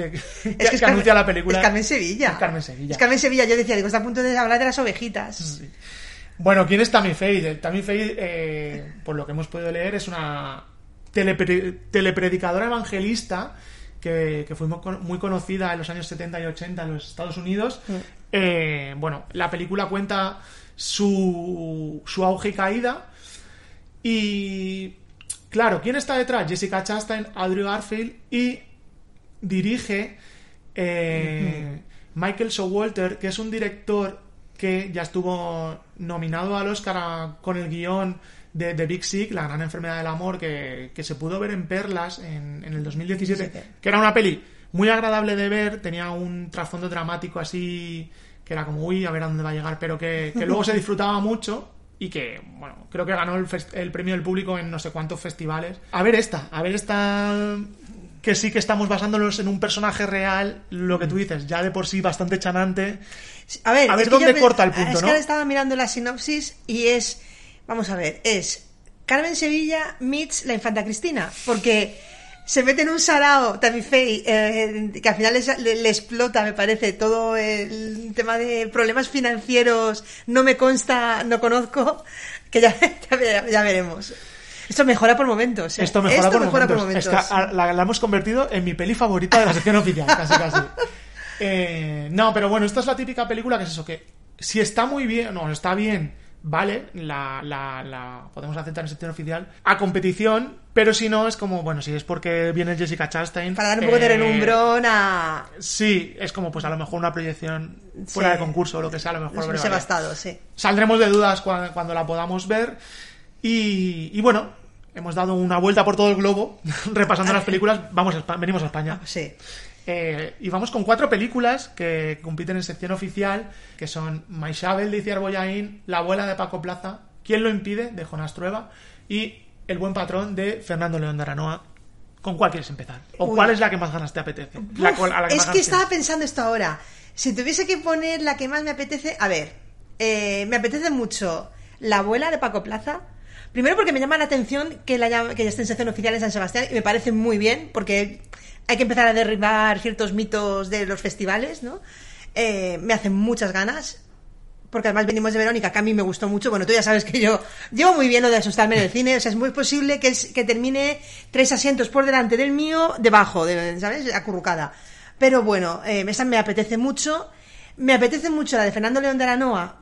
Es que es que anuncia Carmen- la película. Es Carmen Sevilla. Es Carmen Sevilla. Es Carmen Sevilla. Yo decía, digo, está a punto de hablar de las ovejitas. Bueno, ¿quién es Tammy Faye? Eh, Tammy Faye, eh, por lo que hemos podido leer, es una telepre- telepredicadora evangelista que, que fue muy, con- muy conocida en los años 70 y 80 en los Estados Unidos. Eh, bueno, la película cuenta su, su auge y caída. Y claro, ¿quién está detrás? Jessica Chastain, Andrew Garfield y dirige eh, Michael Showalter, que es un director que ya estuvo nominado al Oscar a- con el guion de The Big Sick, La gran enfermedad del amor, que, que se pudo ver en Perlas en, en el 2017, que era una peli muy agradable de ver, tenía un trasfondo dramático así, que era como, uy, a ver a dónde va a llegar, pero que, que luego se disfrutaba mucho y que, bueno, creo que ganó el, el premio del público en no sé cuántos festivales. A ver esta, a ver esta que sí que estamos basándonos en un personaje real, lo que tú dices, ya de por sí bastante chanante. A ver, A ver que dónde yo corta el punto, es que ¿no? ahora estaba mirando la sinopsis y es, vamos a ver, es Carmen Sevilla meets la infanta Cristina, porque se mete en un sarao Tamifei, eh, que al final le, le explota, me parece, todo el tema de problemas financieros, no me consta, no conozco, que ya, ya, ve- ya veremos. Esto mejora por momentos. ¿eh? Esto mejora, Esto por, mejora momentos. por momentos. Es que a- la, la hemos convertido en mi peli favorita de la sección oficial, casi casi. Eh, no, pero bueno, esta es la típica película que es eso, que si está muy bien, no, está bien, vale, la, la, la podemos aceptar en sección oficial, a competición, pero si no, es como, bueno, si es porque viene Jessica Chastain. Para dar un poco de eh, renumbrón a... Sí, es como, pues a lo mejor una proyección fuera Sí. de concurso o lo que sea, a lo mejor. Nos variado. bastado, sí. Saldremos de dudas cuando, cuando la podamos ver. Y, y bueno, hemos dado una vuelta por todo el globo, repasando las películas. Vamos venimos a España. Sí. Eh, y vamos con cuatro películas que compiten en sección oficial, que son Maishabel de Iciar Boyain, La abuela de Paco Plaza, ¿Quién lo impide? de Jonás Trueba y El buen patrón de Fernando León de Aranoa. ¿Con cuál quieres empezar? ¿O Uy. cuál es la que más ganas te apetece? La Uf, cual- a la es que estaba tienes. pensando esto ahora. Si tuviese que poner la que más me apetece. A ver, eh, me apetece mucho La abuela de Paco Plaza. Primero porque me llama la atención que, la que ya esté en sección oficial en San Sebastián y me parece muy bien porque hay que empezar a derribar ciertos mitos de los festivales, ¿no? Eh, me hacen muchas ganas. Porque además venimos de Verónica, que a mí me gustó mucho. Bueno, tú ya sabes que yo llevo muy bien lo de asustarme en el cine. O sea, es muy posible que, es- que termine tres asientos por delante del mío, debajo, de, ¿sabes? Acurrucada. Pero bueno, eh, esa me apetece mucho. Me apetece mucho la de Fernando León de Aranoa,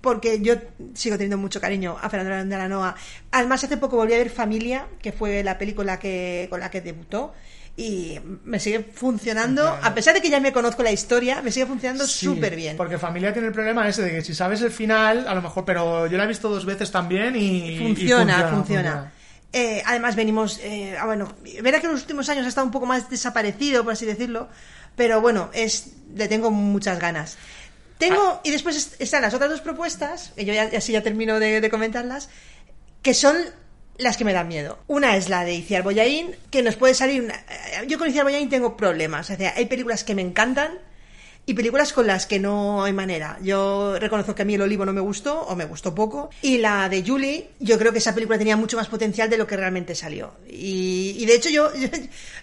porque yo sigo teniendo mucho cariño a Fernando León de Aranoa. Además, hace poco volví a ver Familia, que fue la película que, con la que debutó. Y me sigue funcionando, a pesar de que ya me conozco la historia, me sigue funcionando Sí, súper bien. Porque Familia tiene el problema ese de que si sabes el final, a lo mejor, pero yo la he visto dos veces también y. y funciona, funciona. Eh, además venimos, eh, ah, bueno, verá que en los últimos años ha estado un poco más desaparecido, por así decirlo, pero bueno, es, le tengo muchas ganas. Tengo, y después est- están las otras dos propuestas, que yo ya, así ya termino de, de comentarlas, que son las que me dan miedo. Una es la de Iciar Boyaín, que nos puede salir una... eh, Yo con Iciar Boyaín tengo problemas, o sea, hay películas que me encantan, y películas con las que no hay manera. Yo reconozco que a mí El Olivo no me gustó, o me gustó poco. Y la de Julie, yo creo que esa película tenía mucho más potencial de lo que realmente salió. Y, de hecho, yo, yo,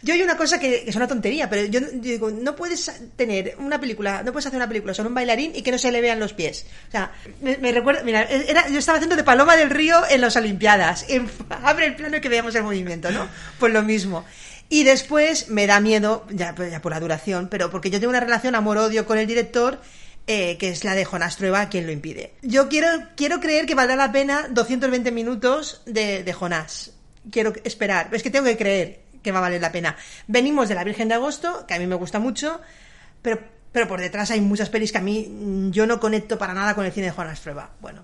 yo hay una cosa que, es una tontería, pero yo, digo, no puedes tener una película, no puedes hacer una película sobre un bailarín y que no se le vean los pies. O sea, me, me recuerda, mira, era, yo estaba haciendo de Paloma del Río en las Olimpiadas. Abre el plano y que veamos el movimiento, ¿no? Pues lo mismo. Y después me da miedo, ya, por la duración, pero porque yo tengo una relación amor-odio con el director, eh, que es la de Jonás Trueba, quien lo impide. Yo quiero, quiero creer que valdrá la pena 220 minutos de, Jonás. Quiero esperar. Es que tengo que creer que va a valer la pena. Venimos de La Virgen de Agosto, que a mí me gusta mucho, pero, pero por detrás hay muchas pelis que a mí mm, yo no conecto para nada con el cine de Jonás Trueba. Bueno,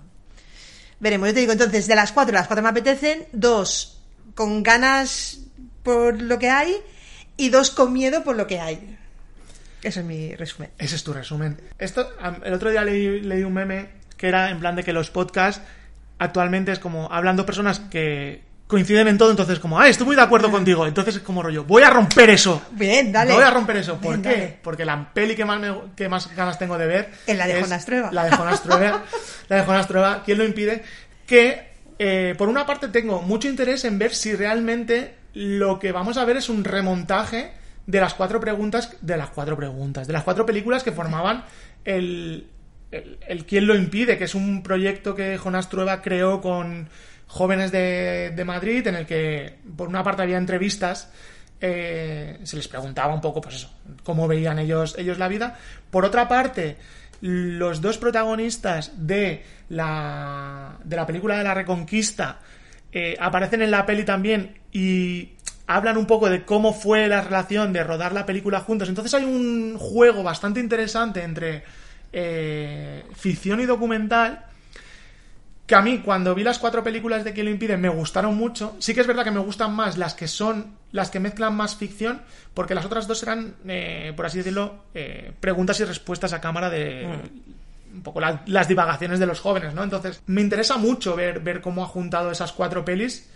veremos. Yo te digo, entonces, de las cuatro, las cuatro me apetecen, dos con ganas por lo que hay y dos con miedo por lo que hay. Eso es mi resumen. Ese es tu resumen. Esto, el otro día leí, leí un meme que era en plan de que los podcasts actualmente es como hablando personas que coinciden en todo, entonces como, ah, estoy muy de acuerdo contigo. Entonces es como rollo, voy a romper eso. Bien, dale. Voy a romper eso. ¿Por Bien, qué? dale. Porque la peli que más, me- que más ganas tengo de ver Es la de Jonas Trueba. La de Jonas Trueba. la de Jonas Trueba. ¿Quién lo impide? Que, eh, por una parte, tengo mucho interés en ver si realmente lo que vamos a ver es un remontaje de las cuatro preguntas, de las cuatro preguntas, de las cuatro películas que formaban el, el, Quién lo impide, que es un proyecto que Jonás Trueba creó con jóvenes de, de Madrid, en el que por una parte había entrevistas, eh, se les preguntaba un poco, pues eso, cómo veían ellos, ellos la vida. Por otra parte, los dos protagonistas de la, de la película de la Reconquista eh, aparecen en la peli también y hablan un poco de cómo fue la relación de rodar la película juntos. Entonces hay un juego bastante interesante entre eh, ficción y documental que a mí cuando vi las cuatro películas de Quien lo impide me gustaron mucho. Sí que es verdad que me gustan más las que son las que mezclan más ficción, porque las otras dos eran, eh, por así decirlo, eh, preguntas y respuestas a cámara de un poco la- las divagaciones de los jóvenes, ¿no? Entonces me interesa mucho ver, ver cómo ha juntado esas cuatro pelis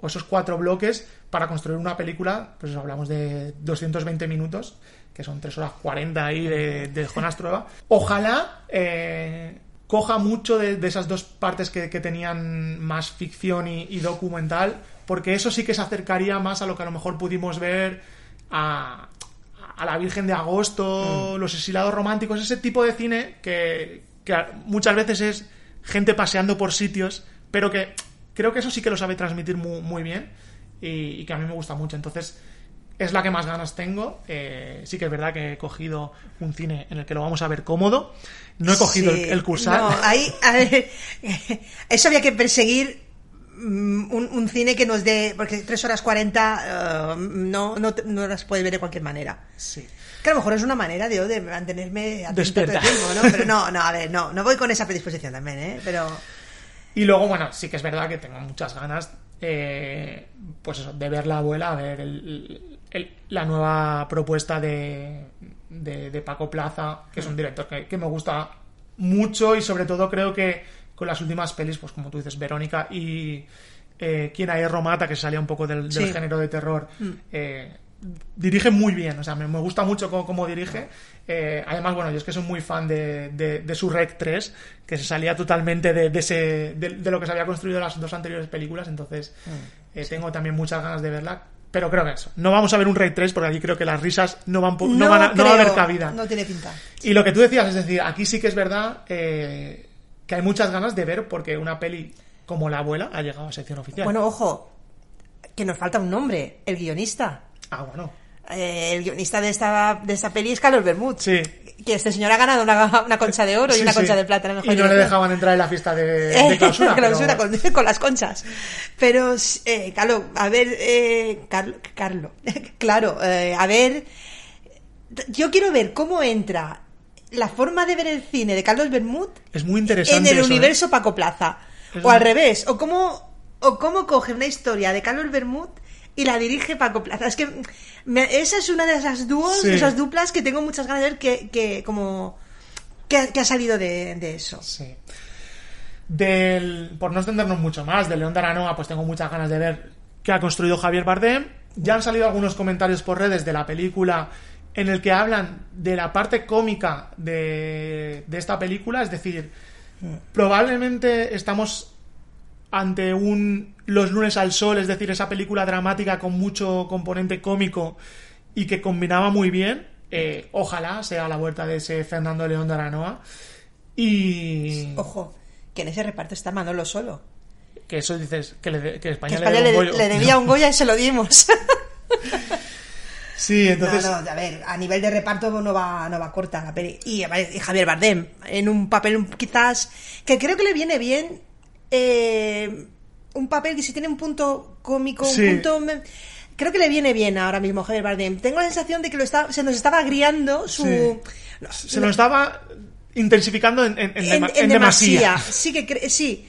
o esos cuatro bloques para construir una película, pues hablamos de 220 minutos, que son 3 horas 40 ahí de, de Jonas Trueba. Ojalá eh, coja mucho de, esas dos partes que, tenían más ficción y documental, porque eso sí que se acercaría más a lo que a lo mejor pudimos ver a, a la Virgen de Agosto, los exiliados románticos, ese tipo de cine que, que muchas veces es gente paseando por sitios, pero que creo que eso sí que lo sabe transmitir muy, muy bien y, y que a mí me gusta mucho. Entonces, es la que más ganas tengo. Eh, sí que es verdad que he cogido un cine en el que lo vamos a ver cómodo. No he cogido Sí. el, el Cursal. No, ahí, a ver, eso había que perseguir mm, un, un cine que nos dé, porque 3 horas 40 eh, no, no, no las puedes ver de cualquier manera. Sí. Que a lo mejor es una manera de, de mantenerme Despierta. tiempo, ¿no? Pero no, no, a ver, no, no voy con esa predisposición también, ¿eh? Pero Y luego, bueno, sí que es verdad que tengo muchas ganas, eh, pues eso, de ver la abuela, a ver el- el- la nueva propuesta de, de, de Paco Plaza, que es un director que, que me gusta mucho y sobre todo creo que con las últimas pelis, pues como tú dices, Verónica y eh, Quien hay Romata, que salía un poco del, del Sí. género de terror, eh, dirige muy bien, o sea, me, me gusta mucho cómo, cómo dirige. Eh, además, bueno, yo es que soy muy fan de, de, de su Rec 3, que se salía totalmente de, de ese, de, lo que se había construido las dos anteriores películas, entonces eh, tengo también muchas ganas de verla. Pero creo que eso. No vamos a ver un Rec 3 porque aquí creo que las risas no van, no van a, no va a creo, haber cabida. No tiene pinta. Y lo que tú decías, es decir, aquí sí que es verdad eh, que hay muchas ganas de ver porque una peli como La abuela ha llegado a sección oficial. Bueno, ojo, que nos falta un nombre, el guionista. ah, bueno. Eh, el guionista de esta, de esta peli es Carlos Bermud. Sí. Que este señor ha ganado una, una concha de oro y una sí. concha de plata. la mejor Y no le dejaban entrar en la fiesta de, de clausura. clausura, pero- con, con las conchas. Pero, eh, Carlos, a ver, eh, Carlo, Carlo, claro, eh, a ver, yo quiero ver cómo entra la forma de ver el cine de Carlos Bermud Es muy interesante. en el eso, ¿eh? universo Paco Plaza. Es O al revés, o cómo, o cómo coge una historia de Carlos Bermud y la dirige Paco Plaza. Es que me- esa es una de esas dúos, Sí. esas duplas que tengo muchas ganas de ver que, que como que, ha- que ha salido de, de eso. Sí. Del, por no extendernos mucho más, de León de Aranoa, pues tengo muchas ganas de ver qué ha construido Javier Bardem. Ya han salido algunos comentarios por redes de la película en el que hablan de la parte cómica de, de esta película, es decir, probablemente estamos ante un Los lunes al sol, es decir, esa película dramática con mucho componente cómico y que combinaba muy bien. Eh, ojalá sea la vuelta de ese Fernando León de Aranoa. Y Ojo, que en ese reparto está Manolo solo. que eso dices que, le de- que Que España, le, un le debía un Goya y se lo dimos. Sí, entonces no, no, a ver, a nivel de reparto no va, no va corta la peli. Y, Javier Bardem, en un papel quizás que creo que le viene bien. eh, un papel que si tiene un punto cómico, Sí. un punto. creo que le viene bien ahora mismo Javier Bardem. Tengo la sensación de que lo está, se nos estaba agriando su. Sí. se lo estaba intensificarlo en, en, en, en, en demasía. demasía. Sí, que sí.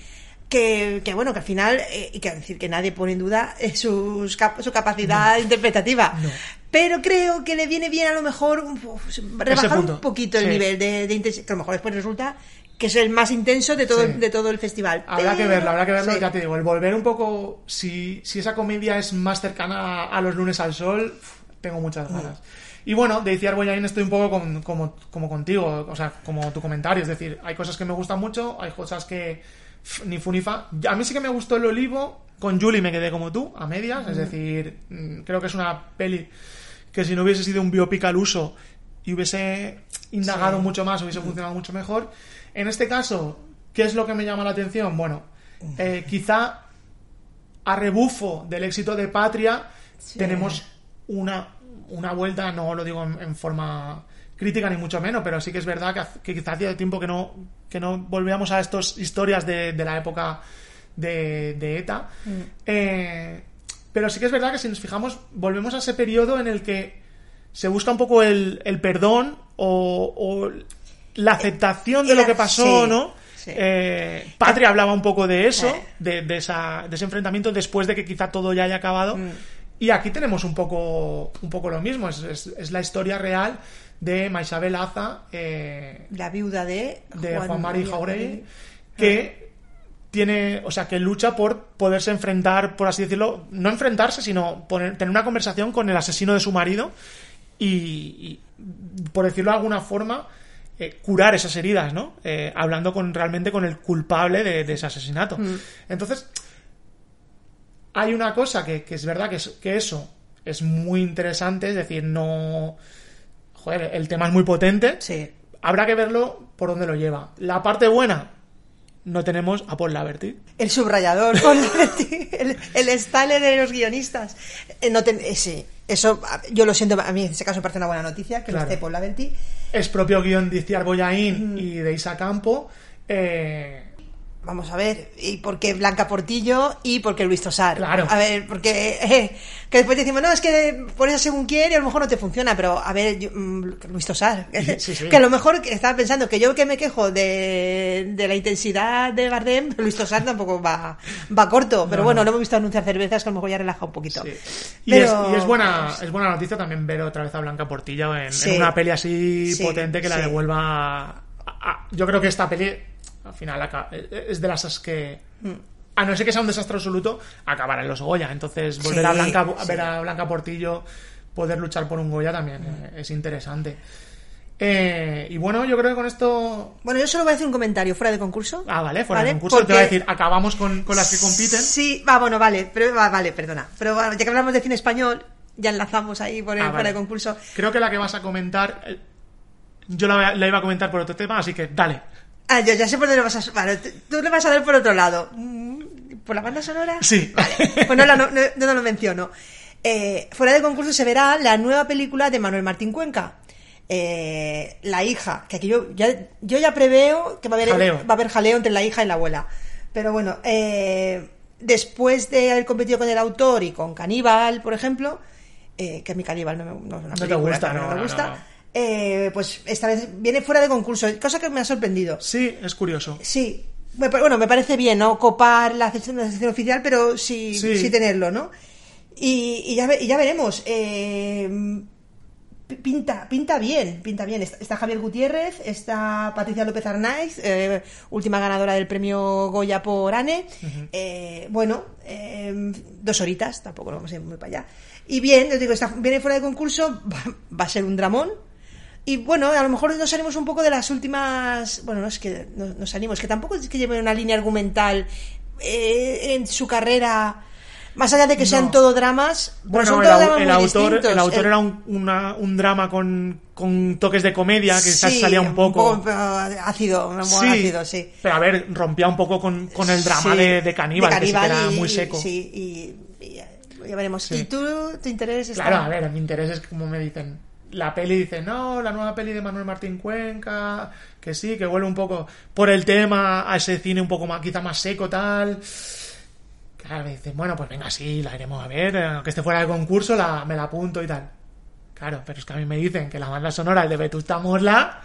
Que, que bueno, que al final, eh, y que decir que nadie pone en duda eh, sus cap- su capacidad interpretativa. No. Pero creo que le viene bien a lo mejor un po- rebajar un poquito el Sí. nivel de, de intensidad. Que a lo mejor después resulta que es el más intenso de todo, Sí. el- de todo el festival. Habrá que Pero- verlo, habrá que verlo. sí. Ya te digo, el volver un poco. Si, si esa comedia es más cercana a los lunes al sol, uf, tengo muchas ganas. Y bueno, de Iciar Boyain estoy un poco con- como, como contigo, o sea, como tu comentario. Es decir, hay cosas que me gustan mucho, hay cosas que pf, ni fu ni fa. A mí sí que me gustó el olivo. Con Julie me quedé como tú, a medias. Es decir, mm, creo que es una peli que si no hubiese sido un biopic al uso y hubiese indagado Sí. mucho más, hubiese funcionado mucho mejor. En este caso, ¿qué es lo que me llama la atención? Bueno, eh, quizá a rebufo del éxito de Patria, tenemos una, una vuelta, no lo digo en, en forma crítica ni mucho menos, pero sí que es verdad que, que quizá hacía tiempo que no, que no volvíamos a estas historias de, de la época de, de ETA. Eh, pero sí que es verdad que si nos fijamos, volvemos a ese periodo en el que se busca un poco el, el perdón o, o la aceptación de lo que pasó, sí, ¿no? sí. Eh, Patria hablaba un poco de eso, Eh. de, de esa, de ese enfrentamiento después de que quizá todo ya haya acabado. Mm. Y aquí tenemos un poco, un poco lo mismo, es, es- es la historia real de Maisabel Aza, eh, La viuda de de Juan, Mari María Jauregui, Jauregui. que tiene, o sea, que lucha por poderse enfrentar, por así decirlo, no enfrentarse, sino poner, tener una conversación con el asesino de su marido y, y, por decirlo de alguna forma, eh, curar esas heridas, ¿no? Eh, hablando con realmente con el culpable de, de ese asesinato. Mm. Entonces, hay una cosa que, que es verdad que, es- que eso es muy interesante, es decir, no... Joder, el tema es muy potente. Sí. Habrá que verlo por dónde lo lleva. La parte buena, no tenemos a Paul Laverty. El subrayador, con el, el Stalin de los guionistas. Eh, no eh, sí, eso yo lo siento, a mí en ese caso me parece una buena noticia que Claro. no esté Paul Laverty. Es propio guion de Iciar Boyaín y de Isa Campo. Eh, Vamos a ver, y porque Blanca Portillo y porque Luis Tosar. Claro. A ver, porque eh, que después decimos, no, es que por eso según quiere y a lo mejor no te funciona, pero a ver, yo, mm, Luis Tosar, Sí, sí. que a lo mejor estaba pensando que yo que me quejo de, de la intensidad de Bardem, Luis Tosar tampoco va, va corto, pero No, bueno, no. lo hemos visto anunciar cervezas que a lo mejor ya relaja un poquito. sí. y, Pero- es, y es buena es buena noticia también ver otra vez a Blanca Portillo en, una peli así Sí, potente que la devuelva. a- a- yo creo que esta peli, al final, aca- es de las que. A no ser que sea un desastre absoluto, acabará en los Goya. Entonces, volver a, Blanca, sí. ver a Blanca Portillo poder luchar por un Goya también eh, es interesante. Eh, y bueno, yo creo que con esto Bueno, yo solo voy a hacer un comentario fuera de concurso. Ah, vale, fuera ¿Vale? de concurso. Porque- Te voy a decir, acabamos con, con las que compiten. Sí, va, bueno, vale, pero va, vale, perdona. Pero ya que hablamos de cine español, ya enlazamos ahí por el Ah, fuera de concurso. Creo que la que vas a comentar. eh, Yo la, la iba a comentar por otro tema, así que dale. Ah, yo ya sé por dónde lo vas a... Vale, tú- le vas a dar por otro lado. Mm, ¿Por la banda sonora? Sí. Vale, pues no, la- no, no- no lo menciono. Eh, fuera de concurso se verá la nueva película de Manuel Martín Cuenca. Eh, la hija, que aquí yo ya, yo ya preveo que va a haber Jaleo. va a haber jaleo entre la hija y la abuela. Pero bueno, eh, después de haber competido con el autor y con Caníbal, por ejemplo, eh, que a mí Caníbal no, me, no es una No te gusta, no, me gusta. Eh, pues esta vez viene fuera de concurso, cosa que me ha sorprendido. Sí, es curioso. Sí, bueno, me parece bien, ¿no? Copar la sección, oficial, pero sí, Sí. sí. tenerlo, ¿no? Y, y ya, y ya veremos. eh, pi- pinta, pinta bien, pinta bien. Está, está Javier Gutiérrez, está Patricia López Arnaiz, eh, última ganadora del premio Goya por Ane. Eh, bueno, eh, dos horitas, tampoco nos vamos a ir muy para allá. Y bien, os digo, está, viene fuera de concurso, va, va a ser un dramón. Y bueno, a lo mejor nos salimos un poco de las últimas. Bueno, no es que no- nos salimos, que tampoco es que lleven una línea argumental eh, en su carrera. Más allá de que sean No. todo dramas, Bueno, son el, todos au- dramas el muy autor, distintos. el autor El- era un, una- un drama con, con toques de comedia que sí, salía un poco. pero ácido, un poco sí, ácido, sí. Pero a ver, rompía un poco con, con el drama Sí, de, de Caníbal, que sí que era muy seco. Sí, y, y ya, veremos. ¿Y tú, tu interés está? Claro, a ver, mi interés es como me dicen. La peli dice, no, la nueva peli de Manuel Martín Cuenca, que sí, que vuelve un poco por el tema a ese cine un poco más, quizá más seco, tal. Claro, me dicen, bueno, pues venga, sí, la iremos a ver, eh, aunque esté fuera de concurso, la, me la apunto y tal. Claro, pero es que a mí me dicen que la banda sonora es de Vetusta Morla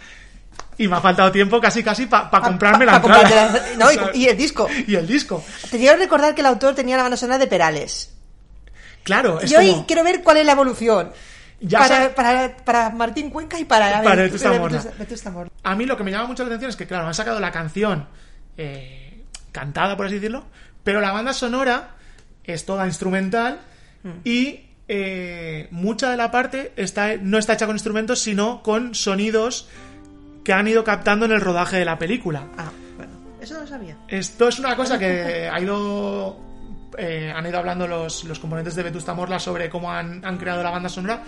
y me ha faltado tiempo casi casi para Pa- comprarme pa- la entrada. la- no, y- y el disco. Y el disco. Te quiero recordar que el autor tenía la banda sonora de Perales. Claro, es Yo como... ahí quiero ver cuál es la evolución. Ya para, para, para Martín Cuenca y para, Para Vetusta Morla. Morla. A mí lo que me llama mucho la atención es que, claro, han sacado la canción eh, cantada, por así decirlo, pero la banda sonora es toda instrumental Mm. y eh, mucha de la parte está, no está hecha con instrumentos, sino con sonidos que han ido captando en el rodaje de la película. Ah, bueno, eso no lo sabía. Esto es una cosa que ha ido. Eh, han ido hablando los, los componentes de Vetusta Morla sobre cómo han, han creado la banda sonora.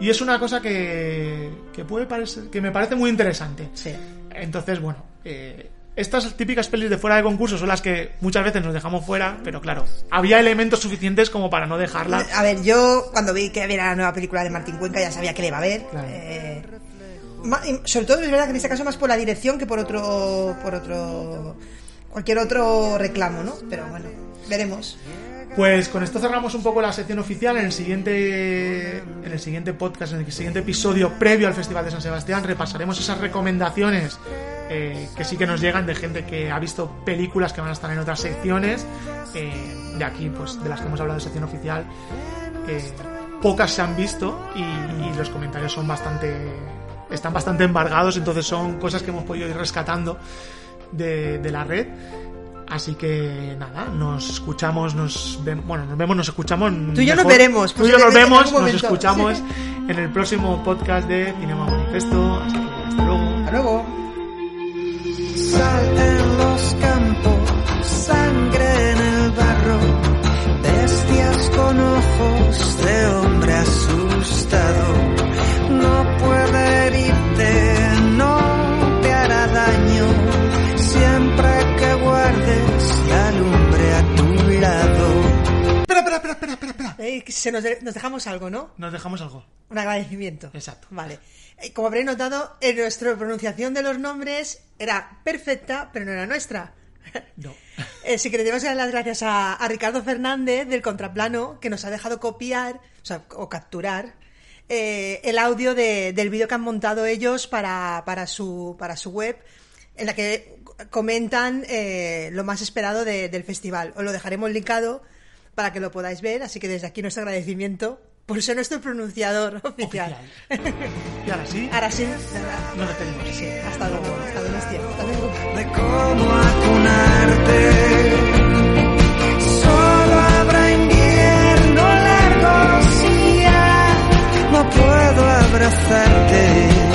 Y es una cosa que, que puede parecer. que me parece muy interesante. Sí. Entonces, bueno. eh, estas típicas pelis de fuera de concurso son las que muchas veces nos dejamos fuera, pero claro, había elementos suficientes como para no dejarla. A ver, yo cuando vi que había la nueva película de Martín Cuenca ya sabía que le iba a ver. Claro. Eh, sobre todo es verdad que en este caso más por la dirección que por otro por otro cualquier otro reclamo, ¿no? Pero bueno, veremos. Pues con esto cerramos un poco la sección oficial. En el siguiente, en el siguiente podcast, en el siguiente episodio previo al Festival de San Sebastián, repasaremos esas recomendaciones eh, que sí que nos llegan de gente que ha visto películas que van a estar en otras secciones. Eh, de aquí, pues de las que hemos hablado de sección oficial, pocas se han visto y, los comentarios son bastante, están bastante embargados. Entonces son cosas que hemos podido ir rescatando de la red. Así que nada, nos escuchamos, nos vemos, bueno, nos vemos, nos escuchamos. Tú y yo nos veremos, Tú y yo nos vemos, nos escuchamos en el próximo podcast de Cinema Manifesto. Así que hasta luego. Hasta luego. Sal en los campos, sangre en el barro, bestias con ojos de hombre asustado. No puede herirte, la lumbre a tu lado. Espera, espera, espera, espera, espera, espera. Eh, se nos, de- nos dejamos algo, ¿no? Nos dejamos algo. Un agradecimiento. Exacto. Vale. Eh, Como habréis notado, en nuestra pronunciación de los nombres era perfecta, pero no era nuestra. No. Eh, sí que le tenemos que dar las gracias a, a Ricardo Fernández del Contraplano, que nos ha dejado copiar, o sea, o capturar, eh, el audio de- del vídeo que han montado ellos para, para, su, para su web, en la que comentan eh, lo más esperado del festival. Os lo dejaremos linkado para que lo podáis ver, así que desde aquí nuestro agradecimiento por ser nuestro pronunciador oficial. Y ahora sí. Ahora sí. Nos despedimos. Sí. Hasta luego. Hasta Donostia. Hasta luego. De cómo acunarte. Solo habrá invierno largo si no puedo abrazarte.